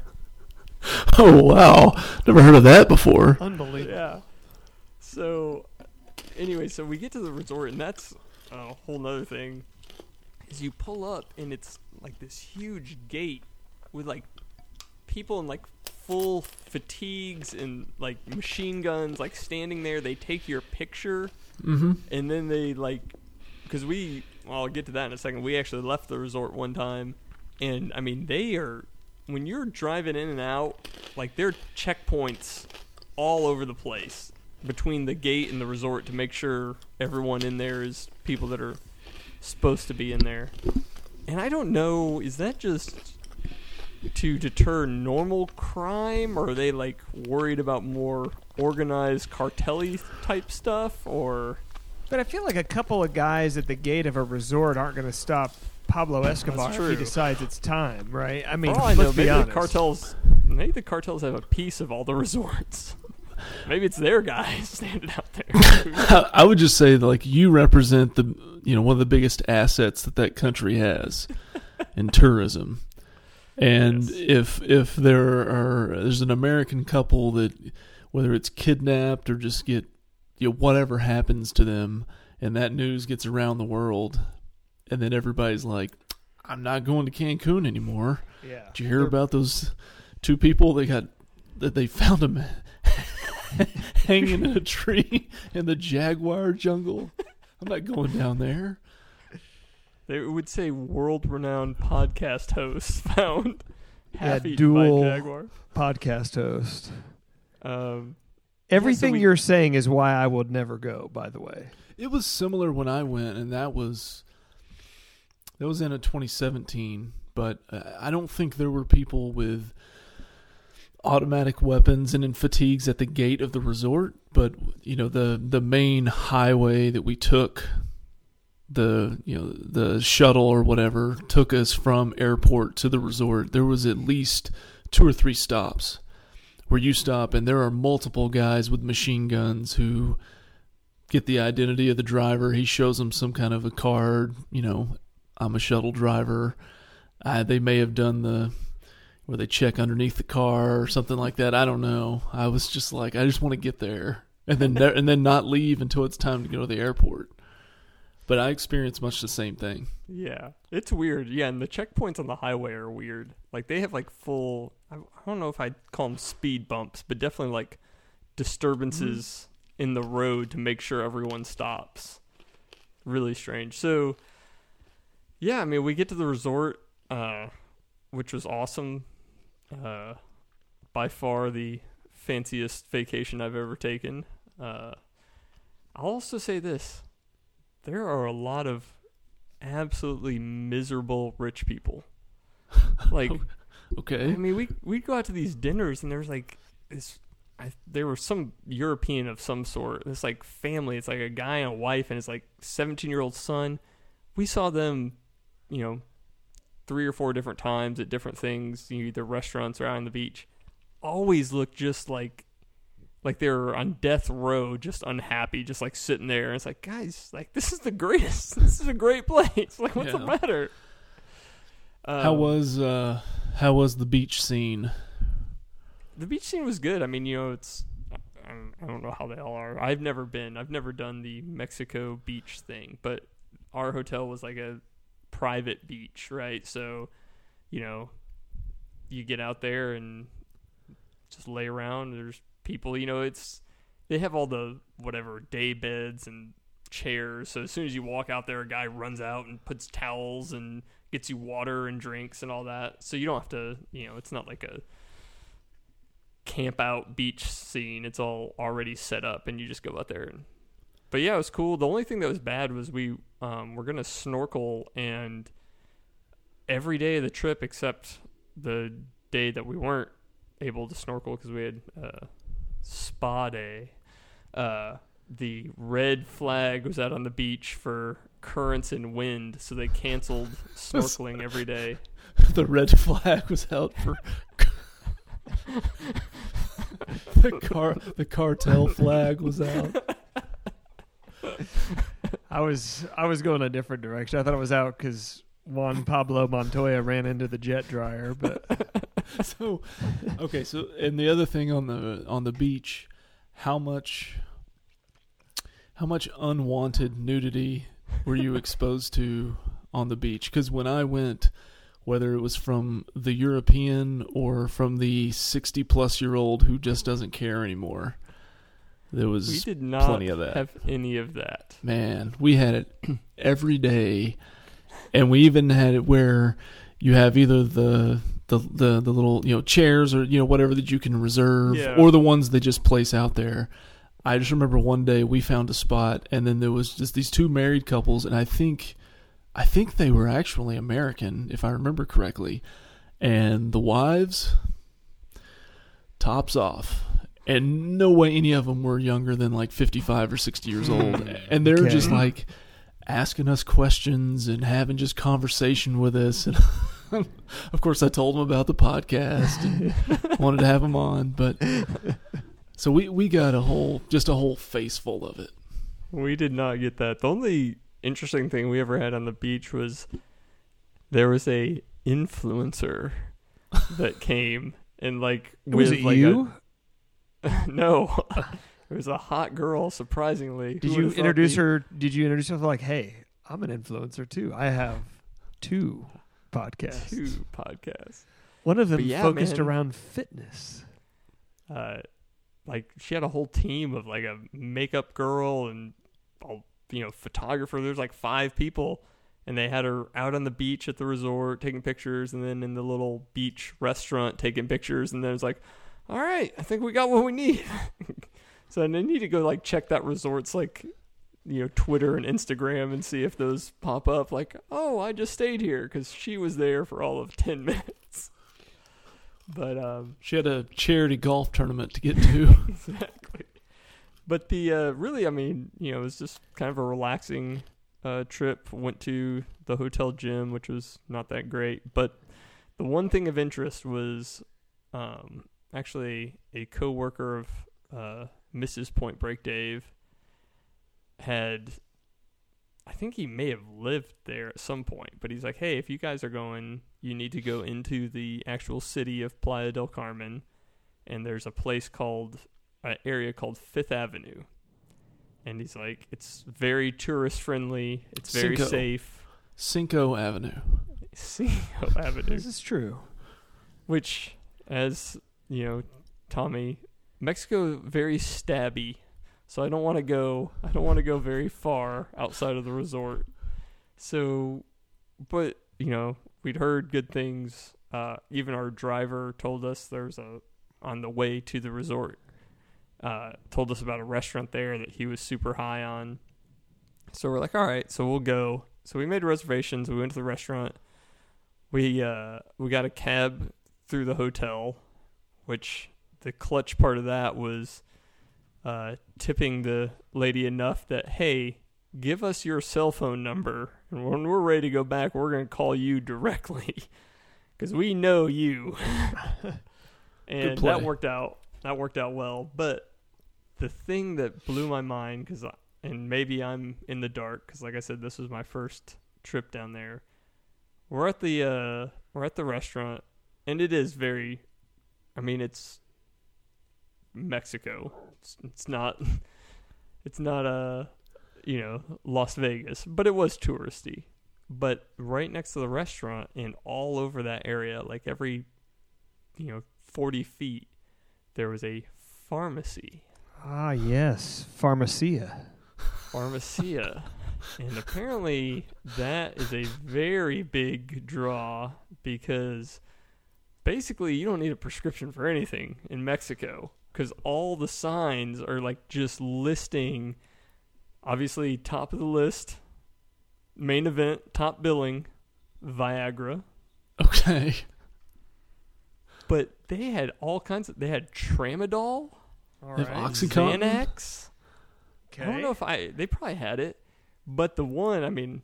Oh wow, never heard of that before. Unbelievable. Yeah. So, anyway, so we get to the resort, and that's a whole nother thing. Is you pull up, and it's like this huge gate with like people in like full fatigues and like machine guns, like standing there. They take your picture, Mm-hmm. and then they like, because we, well, I'll get to that in a second. We actually left the resort one time, and I mean, they are when you're driving in and out, like there are checkpoints all over the place between the gate and the resort to make sure everyone in there is people that are supposed to be in there. And I don't know, is that just to deter normal crime or are they like worried about more organized cartel type stuff or But I feel like a couple of guys at the gate of a resort aren't going to stop Pablo Escobar if he decides it's time, right? I mean, For all I let's know, be maybe the honest. cartels maybe the cartels have a piece of all the resorts. maybe it's their guys standing out there. I I would just say that, like you represent the you know one of the biggest assets that that country has in tourism. And Yes. if if there are there's an American couple that whether it's kidnapped or just get you know whatever happens to them and that news gets around the world and then everybody's like I'm not going to Cancun anymore. Yeah. Did you hear about those two people they got that they found them hanging in a tree in the jaguar jungle? I'm not going down there. They would say world-renowned podcast host found half eaten dual- by jaguar. Podcast host. Um, Everything we- you're saying is why I would never go. By the way, It was similar when I went, and that was that was in a 2017. But uh, I don't think there were people with automatic weapons and in fatigues at the gate of the resort. But you know the the main highway that we took, the you know the shuttle or whatever took us from airport to the resort. There was at least two or three stops where you stop and there are multiple guys with machine guns who get the identity of the driver. He shows them some kind of a card, you know, I'm a shuttle driver. They may have done the where they check underneath the car or something like that. I don't know. I was just like, I just want to get there and then and then not leave until it's time to go to the airport. But I experienced much the same thing. Yeah, it's weird. Yeah, and the checkpoints on the highway are weird. Like they have like full. I don't know if I'd call them speed bumps, but definitely like disturbances in the road to make sure everyone stops. Really strange. So, yeah, I mean, we get to the resort, uh, which was awesome. Uh, by far the fanciest vacation I've ever taken. Uh, I'll also say this: there are a lot of absolutely miserable rich people. Like, Okay. I mean, we we go out to these dinners and there's like this. I, there was some European of some sort. This like family. It's like a guy and a wife and his like 17 year old son. We saw them, you know, three or four different times at different things, you know, either restaurants or out on the beach. Always look just like like they were on death row, just unhappy, just like sitting there. And it's like, guys, like this is the greatest. This is a great place. Like, what's the Yeah. matter? How Um, was uh how was the beach scene? the beach scene was good. I mean, you know, it's I don't, I don't know how they all are. I've never been. I've never done the Mexico beach thing, but our hotel was like a private beach, right? So, you know, you get out there and just lay around. There's people, you know, it's they have all the whatever day beds and chairs. So as soon as you walk out there, a guy runs out and puts towels and gets you water and drinks and all that. So you don't have to, you know, it's not like a camp out beach scene. It's all already set up, and you just go out there. And, but yeah, it was cool. The only thing that was bad was we um, were gonna snorkel, and every day of the trip except the day that we weren't able to snorkel because we had uh, spa day. Uh, the red flag was out on the beach for currents and wind, so they canceled snorkeling every day. the red flag was out for the car the cartel flag was out. I was I was going a different direction. I thought it was out because Juan Pablo Montoya ran into the jet dryer, but So okay, so and the other thing on the on the beach, how much how much unwanted nudity were you exposed to on the beach? Because when I went, whether it was from the European or from the sixty plus year old who just doesn't care anymore, there was We did not plenty of that. have any of that. Man, we had it every day, and we even had it where you have either the the the, the little you know chairs or you know whatever that you can reserve, Yeah. or the ones they just place out there. I just remember one day we found a spot, and then there was just these two married couples, and I think I think they were actually American, if I remember correctly, and the wives tops off. And no way any of them were younger than like 55 or 60 years old. And they're Okay. just like asking us questions and having just conversation with us. And of course, I told them about the podcast and wanted to have them on. But so we, we got a whole, just a whole face full of it. We did not get that. The only interesting thing we ever had on the beach was there was a influencer that came and like was with it like you? A, no, it was a hot girl. Surprisingly, Did Who you would've thought introduce the- her? Did you introduce her like, hey, I'm an influencer too. I have two podcasts. Two podcasts. One of them But yeah, focused man. around fitness. uh, like she had a whole team of like a makeup girl and a, you know photographer. There's like five people, and they had her out on the beach at the resort taking pictures, and then in the little beach restaurant taking pictures. And then it's like, all right, I think we got what we need. so I need to go like check that resort's like you know Twitter and Instagram and see if those pop up. Like, oh, I just stayed here because she was there for all of ten minutes. But um, She had a charity golf tournament to get to. exactly. But the uh, really, I mean, you know, it was just kind of a relaxing uh, trip. Went to the hotel gym, which was not that great. But the one thing of interest was um, actually a coworker of uh, Mrs. Point Break Dave had I think he may have lived there at some point, but he's like, "Hey, if you guys are going, you need to go into the actual city of Playa del Carmen, and there's a place called an area called Fifth Avenue." And he's like, "It's very tourist friendly. It's very Cinco. safe." Cinco Avenue. Cinco Avenue, This is true. which, as you know, Tommy, Mexico very stabby, so I don't want to go. I don't want to go very far outside of the resort. So, but you know, we'd heard good things. Uh, even our driver told us there's a on the way to the resort. Uh, told us about a restaurant there that he was super high on. So we're like, all right, so we'll go. So we made reservations. We went to the restaurant. We uh, we got a cab through the hotel, which the clutch part of that was uh, tipping the lady enough that hey, give us your cell phone number, and when we're ready to go back, we're gonna call you directly because we know you. and that worked out. That worked out well. But the thing that blew my mind, because and maybe I'm in the dark, because like I said, this was my first trip down there. We're at the uh, we're at the restaurant, and it is very. I mean, it's Mexico. It's, it's not. It's not uh, you know, Las Vegas, but it was touristy. But right next to the restaurant and all over that area, like every, you know, forty feet, there was a pharmacy, Ah, yes, Pharmacia. pharmacia, and apparently that is a very big draw because basically you don't need a prescription for anything in Mexico because all the signs are like just listing obviously top of the list main event top billing Viagra. Okay. but they had all kinds of they had tramadol All They have Oxycontin? Xanax. I don't know if I they probably had it but the one I mean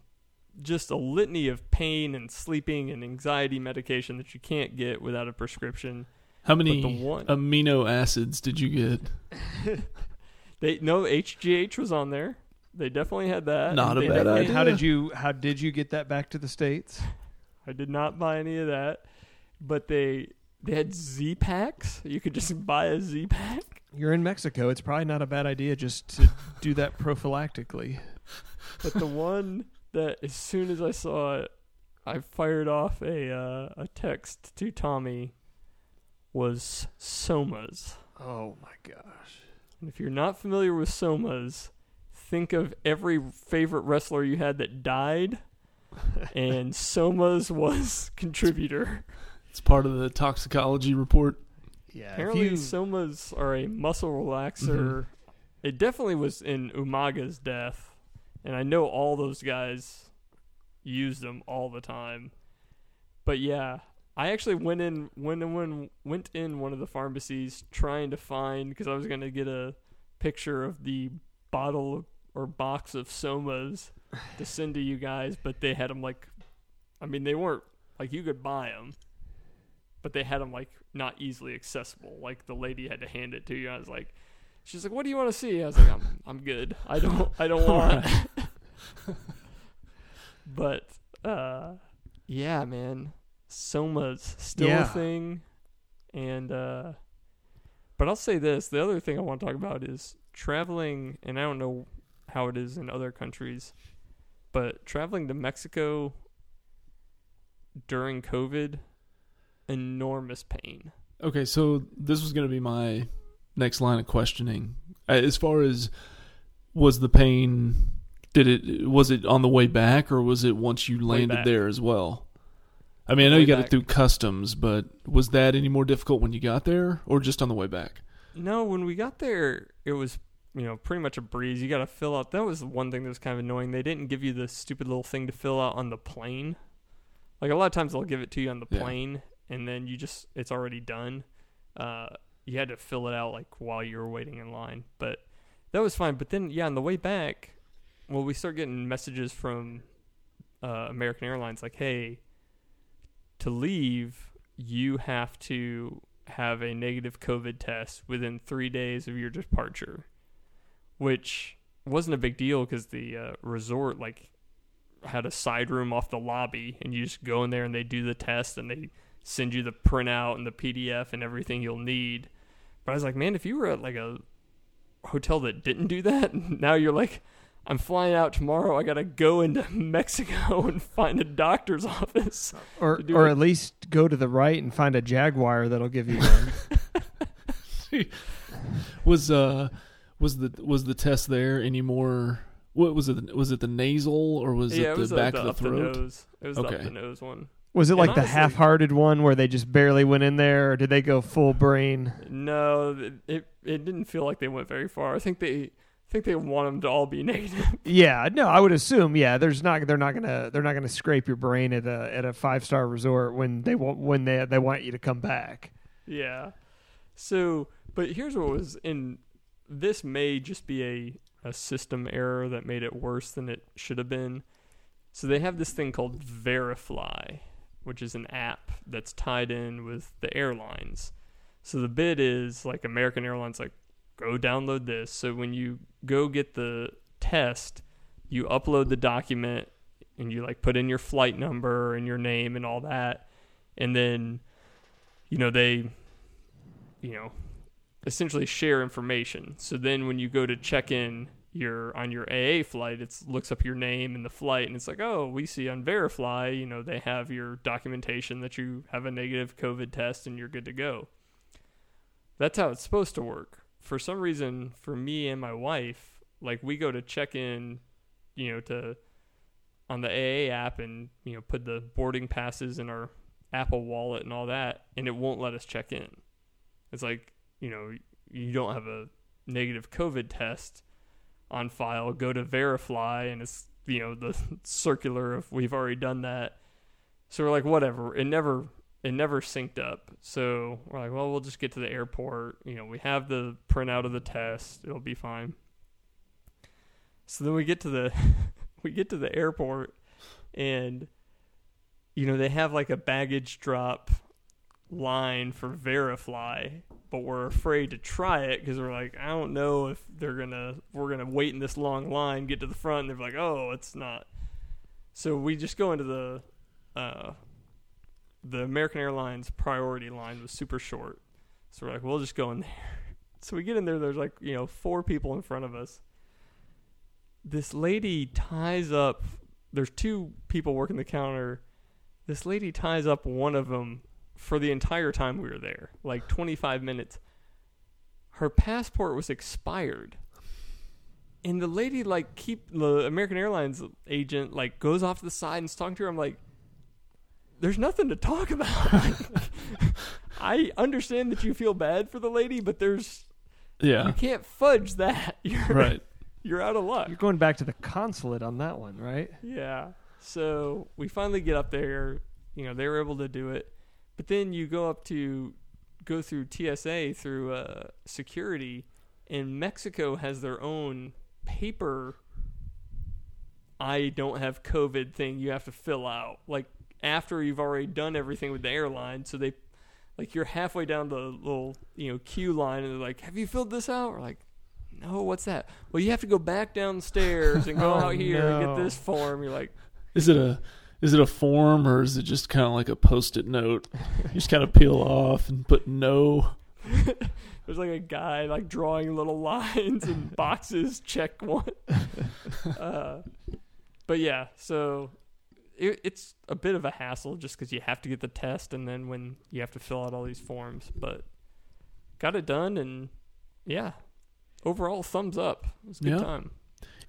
just a litany of pain and sleeping and anxiety medication that you can't get without a prescription How many the one- amino acids did you get? They no HGH was on there. They definitely had that. Not a bad idea. How did you how did you get that back to the states? I did not buy any of that, but they they had Z packs. You could just buy a Z pack. You're in Mexico. It's probably not a bad idea just to do that prophylactically. But the one that as soon as I saw it, I fired off a uh, a text to Tommy was Somas. Oh my gosh. And if you're not familiar with Somas, think of every favorite wrestler you had that died, and Somas was contributor. It's part of the toxicology report. Yeah. Apparently, you, somas are a muscle relaxer. Mm-hmm. It definitely was in Umaga's death, and I know all those guys use them all the time. But yeah, I actually went in went in when went in one of the pharmacies trying to find because I was gonna get a picture of the bottle or box of somas to send to you guys, but they had them like, I mean, they weren't like you could buy them but they had them like not easily accessible. Like the lady had to hand it to you. I was like, she's like, "What do you want to see?" I was like, "I'm I'm good. I don't I don't want." but uh, yeah, man, Soma's still Yeah. a thing, and uh, but I'll say this: the other thing I want to talk about is traveling, and I don't know how it is in other countries, but traveling to Mexico during COVID enormous pain. Okay, so this was going to be my next line of questioning. As far as was the pain, did it was it on the way back or was it once you landed there as well? I mean, I know you got back. it through customs, but was that any more difficult when you got there or just on the way back? No, when we got there, it was you know pretty much a breeze. You got to fill out. That was the one thing that was kind of annoying. They didn't give you the stupid little thing to fill out on the plane. Like a lot of times they'll give it to you on the Yeah. plane, and then you just it's already done. Uh, you had to fill it out like while you were waiting in line, but that was fine. But then yeah, on the way back, well, we start getting messages from uh, American Airlines like, hey, to leave, you have to have a negative COVID test within three days of your departure, which wasn't a big deal because the uh, resort like had a side room off the lobby, and you just go in there and they do the test and they send you the printout and the PDF and everything you'll need. But I was like, man, if you were at like a hotel that didn't do that, now you're like, I'm flying out tomorrow. I gotta go into Mexico and find a doctor's office. or do or it. at least go to the right and find a jaguar that'll give you one. Was uh was the was the test there any more? What was it? Was it the nasal or was yeah, it it the was uh, back the of the up throat? the nose. It was the up Okay. the nose one. Was it And like the honestly- half-hearted one where they just barely went in there, or did they go full brain? No, it, it it didn't feel like they went very far. I think they I think they want them to all be negative. Yeah, no, I would assume. Yeah, there's not. They're not gonna. They're not gonna scrape your brain at a at a five star resort when they want when they they want you to come back. yeah. So, but here's what was in this may just be a a system error that made it worse than it should have been. So they have this thing called Verifly, which is an app that's tied in with the airlines. So the bid is like American Airlines like go download this. So when you go get the test, you upload the document and you like put in your flight number and your name and all that. And then you know they you know essentially share information. So then when you go to check in your on your AA flight, it looks up your name and the flight, and it's like, oh, we see on Verifly, you know, they have your documentation that you have a negative COVID test and you're good to go. That's how it's supposed to work. For some reason, for me and my wife, like we go to check in, you know, to on the AA app and you know put the boarding passes in our Apple Wallet and all that, and it won't let us check in. It's like you know you don't have a negative COVID test on file. Go to Verifly, and it's you know the circular of we've already done that. So we're like, whatever. It never it never synced up. So we're like, well, we'll just get to the airport. You know, we have the printout of the test. It'll be fine. So then we get to the we get to the airport and you know, they have like a baggage drop line for Verifly, but we're afraid to try it because we're like, I don't know if they're gonna we're gonna wait in this long line, get to the front, and they're like, oh, it's not. So we just go into the uh, the American Airlines priority line was super short, so we're like, we'll just go in there. So we get in there. There's like you know four people in front of us. This lady ties up. There's two people working the counter. This lady ties up one of them for the entire time we were there, like 25 minutes. Her passport was expired. And the lady like keep the American Airlines agent like goes off to the side and is talking to her. I'm like, there's nothing to talk about. I understand that you feel bad for the lady, but there's yeah, you can't fudge that. You're right. You're out of luck. You're going back to the consulate on that one, right? Yeah. So we finally get up there. You know, they were able to do it. But then you go up to go through TSA through uh, security, and Mexico has their own paper. I don't have COVID thing you have to fill out like after you've already done everything with the airline. So they, like, you're halfway down the little you know queue line, and they're like, "Have you filled this out?" We're like, "No, what's that?" Well, you have to go back downstairs and go Oh, out here and get this form. You're like, Is it a is it a form or is it just kind of like a post-it note? You just kind of peel off and put no. There's like a guy like drawing little lines and boxes. Check one. uh, but yeah, so it, it's a bit of a hassle just because you have to get the test and then when you have to fill out all these forms. But got it done and yeah, overall thumbs up. It was a good Yeah. time.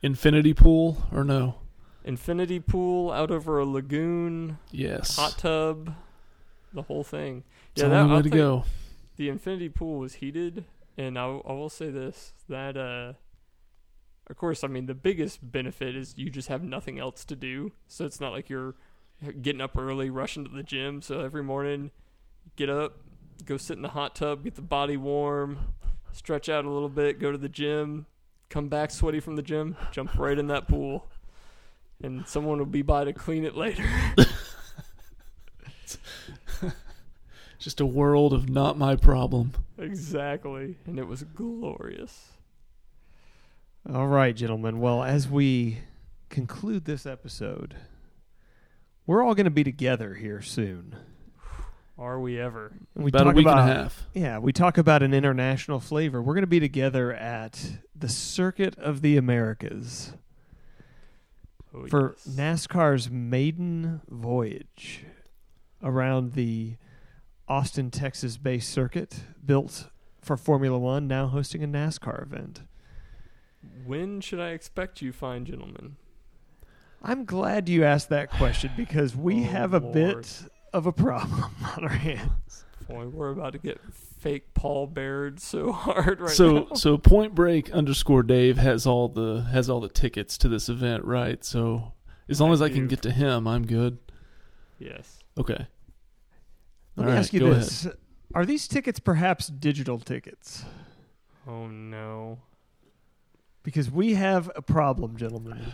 Infinity pool or no? Infinity pool out over a lagoon, Yes. hot tub, the whole thing. It's the only way I'll to go. the infinity pool was heated and I, I will say this that uh of course i mean the biggest benefit is you just have nothing else to do so it's not like you're getting up early rushing to the gym so every morning get up go sit in the hot tub get the body warm stretch out a little bit go to the gym come back sweaty from the gym jump right in that pool and someone will be by to clean it later Just a world of not my problem. Exactly. And it was glorious. All right, gentlemen. Well, as we conclude this episode, we're all going to be together here soon. Are we ever? We About a talk week about, and a half. Yeah, we talk about an international flavor. We're going to be together at the Circuit of the Americas Oh, for yes. NASCAR's maiden voyage around the Austin, Texas based circuit built for Formula One, now hosting a NASCAR event. When should I expect you, fine gentlemen? I'm glad you asked that question because we Oh, have a Lord. bit of a problem on our hands. Boy, we're about to get fake Paul Baird so hard right so now. so Point Break underscore Dave has all the has all the tickets to this event, right? So as long I as I can get to him, I'm good. yes. Okay. Let All me right, ask you go this. Are these tickets perhaps digital tickets? Oh no. Because we have a problem, gentlemen.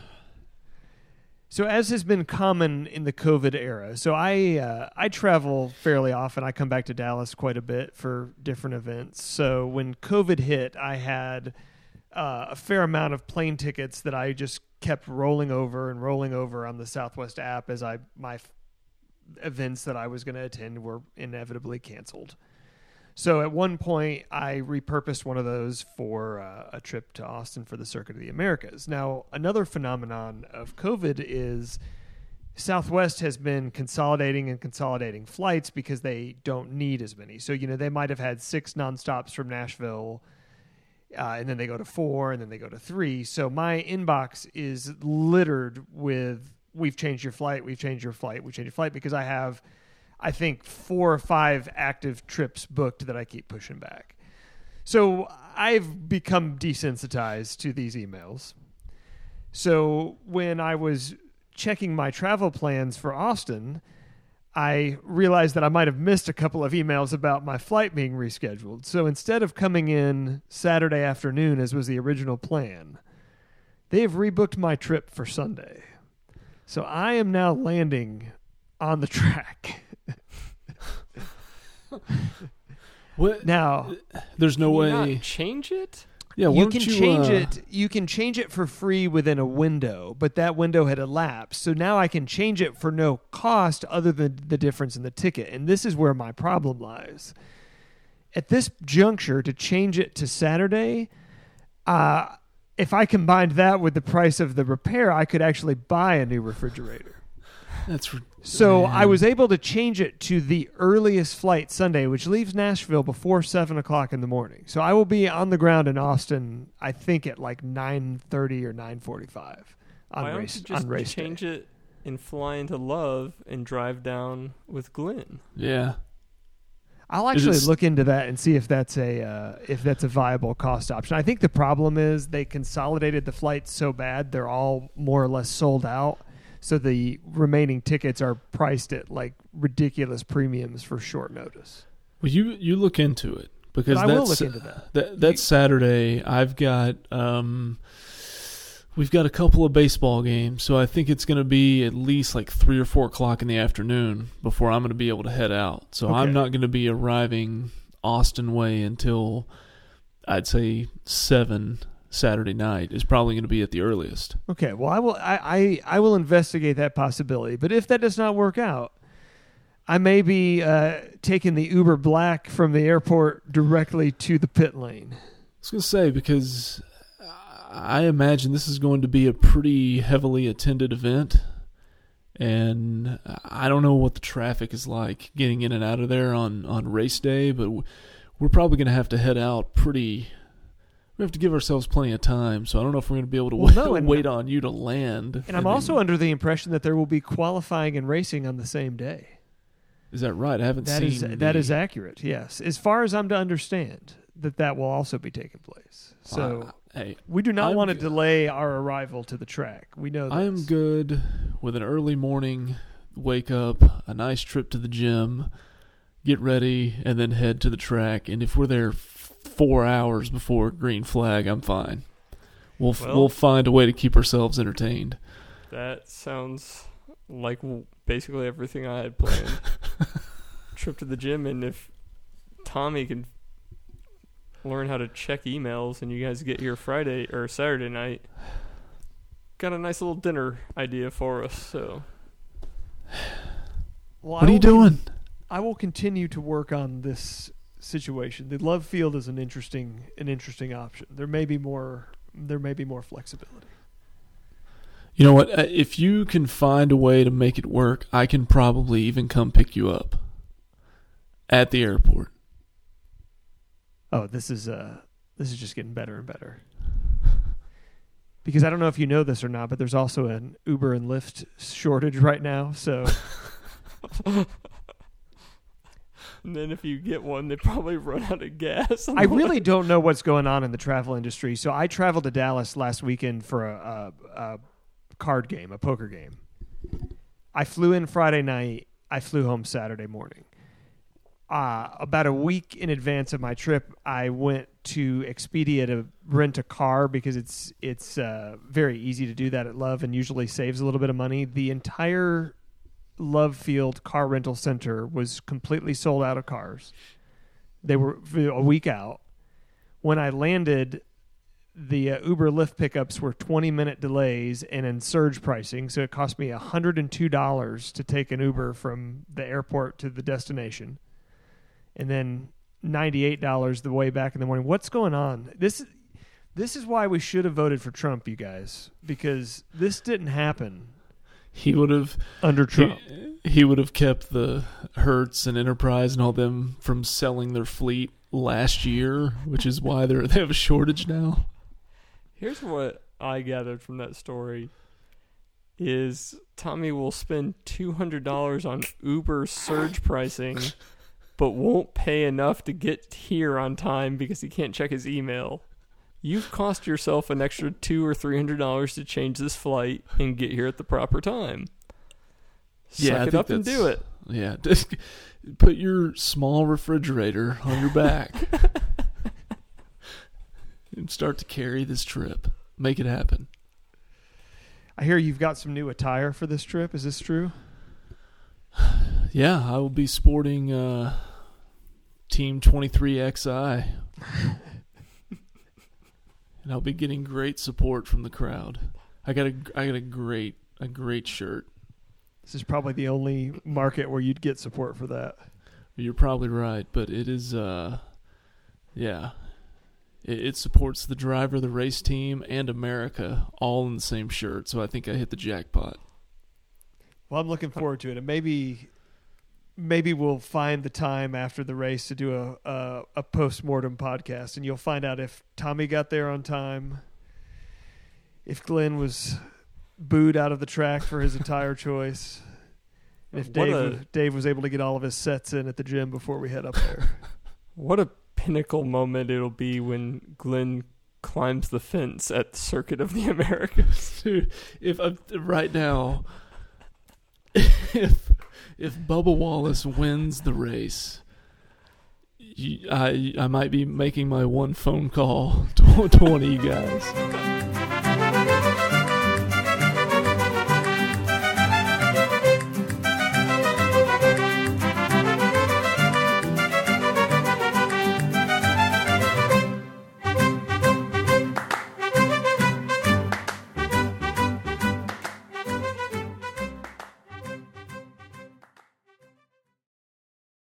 So, as has been common in the COVID era, so I uh, I travel fairly often. I come back to Dallas quite a bit for different events. So when COVID hit, I had uh, a fair amount of plane tickets that I just kept rolling over and rolling over on the Southwest app as I my f- events that I was going to attend were inevitably canceled. So at one point, I repurposed one of those for uh, a trip to Austin for the Circuit of the Americas. Now, another phenomenon of COVID is Southwest has been consolidating and consolidating flights because they don't need as many. So, you know, they might have had six nonstops from Nashville, uh, and then they go to four, and then they go to three. So, my inbox is littered with we've changed your flight, we've changed your flight, we've changed your flight because I have I think four or five active trips booked that I keep pushing back. So I've become desensitized to these emails. So when I was checking my travel plans for Austin, I realized that I might have missed a couple of emails about my flight being rescheduled. So instead of coming in Saturday afternoon, as was the original plan, they have rebooked my trip for Sunday. So I am now landing on the track. What? Now, There's no Can you way. not change it? yeah, you can you, change uh, it. You can change it for free within a window, but that window had elapsed. So now I can change it for no cost other than the difference in the ticket. And this is where my problem lies. At this juncture, to change it to Saturday, uh, if I combined that with the price of the repair, I could actually buy a new refrigerator. That's re- So Man. I was able to change it to the earliest flight Sunday, which leaves Nashville before seven o'clock in the morning. So I will be on the ground in Austin, I think at like nine thirty or nine forty-five on Why don't race you just on race change day. it and fly into Love and drive down with Glenn? yeah. I'll actually look into that and see if that's a uh, if that's a viable cost option. I think the problem is they consolidated the flights so bad they're all more or less sold out. So the remaining tickets are priced at like ridiculous premiums for short notice. Well, you you look into it because But I that's will look into that. that that's Saturday. I've got um, we've got a couple of baseball games, so I think it's going to be at least like three or four o'clock in the afternoon before I'm going to be able to head out. So I'm not going to be arriving Austin way until I'd say seven Saturday night is probably going to be at the earliest. Okay, well, I will. I, I I will investigate that possibility. But if that does not work out, I may be uh, taking the Uber Black from the airport directly to the pit lane. I was going to say because I imagine this is going to be a pretty heavily attended event, and I don't know what the traffic is like getting in and out of there on on race day, but w- we're probably going to have to head out pretty. We have to give ourselves plenty of time, so I don't know if we're going to be able to Well, wait, no, wait on you to land. And I'm then- also under the impression that there will be qualifying and racing on the same day. is that right? I haven't That seen is the, that is accurate. Yes, as far as I'm to understand, that that will also be taking place. So Uh, hey, we do not I'm want to g- delay our arrival to the track. We know. I am good with an early morning wake up, a nice trip to the gym, get ready, and then head to the track. And if we're there four hours before green flag, I'm fine. We'll Well- we'll find a way to keep ourselves entertained. That sounds like basically everything I had planned. trip to the gym, and if Tommy can learn how to check emails, and you guys get here Friday or Saturday night, got a nice little dinner idea for us. So Well, What are you doing? I will continue to work on this situation. The love field is an interesting an interesting option. There may be more there may be more flexibility. You know what? Uh, If you can find a way to make it work, I can probably even come pick you up at the airport. Oh, this is uh this is just getting better and better. Because I don't know if you know this or not, but there's also an Uber and Lyft shortage right now. So and then if you get one, they probably run out of gas. I really don't know what's going on in the travel industry. So I traveled to Dallas last weekend for a, a, a card game, a poker game. I flew in Friday night. I flew home Saturday morning. Uh, about a week in advance of my trip, I went to Expedia to rent a car because it's it's uh, very easy to do that at Love and usually saves a little bit of money. The entire Love Field car rental center was completely sold out of cars. They were a week out. When I landed, the uh, Uber Lyft pickups were 20 minute delays and in surge pricing. So it cost me $102 to take an Uber from the airport to the destination. And then $98 the way back in the morning. What's going on? This this is why we should have voted for Trump, you guys, because this didn't happen He would have under Trump. He, he would have kept the Hertz and Enterprise and all them from selling their fleet last year, which is why they are they have a shortage now. Here's what I gathered from that story is Tommy will spend $200 on Uber surge pricing but won't pay enough to get here on time because he can't check his email. You've cost yourself an extra 2 or $300 to change this flight and get here at the proper time. Yeah, I Suck it up and do it. Yeah, just put your small refrigerator on your back and start to carry this trip. Make it happen. I hear you've got some new attire for this trip. Is this true? Yeah, I will be sporting uh, Team 23XI. and I'll be getting great support from the crowd. I got a I got a great a great shirt. This is probably the only market where you'd get support for that. You're probably right, but it is uh yeah. It, it supports the driver, the race team, and America all in the same shirt. So I think I hit the jackpot. Well, I'm looking forward to it, and maybe maybe we'll find the time after the race to do a a, a post mortem podcast, and you'll find out if Tommy got there on time, if Glenn was booed out of the track for his entire choice, and if What Dave a- was, Dave was able to get all of his sets in at the gym before we head up there. What a pinnacle moment it'll be when Glenn climbs the fence at the Circuit of the Americas. Dude, if i right now if if Bubba Wallace wins the race, I I might be making my one phone call to, to one of you guys.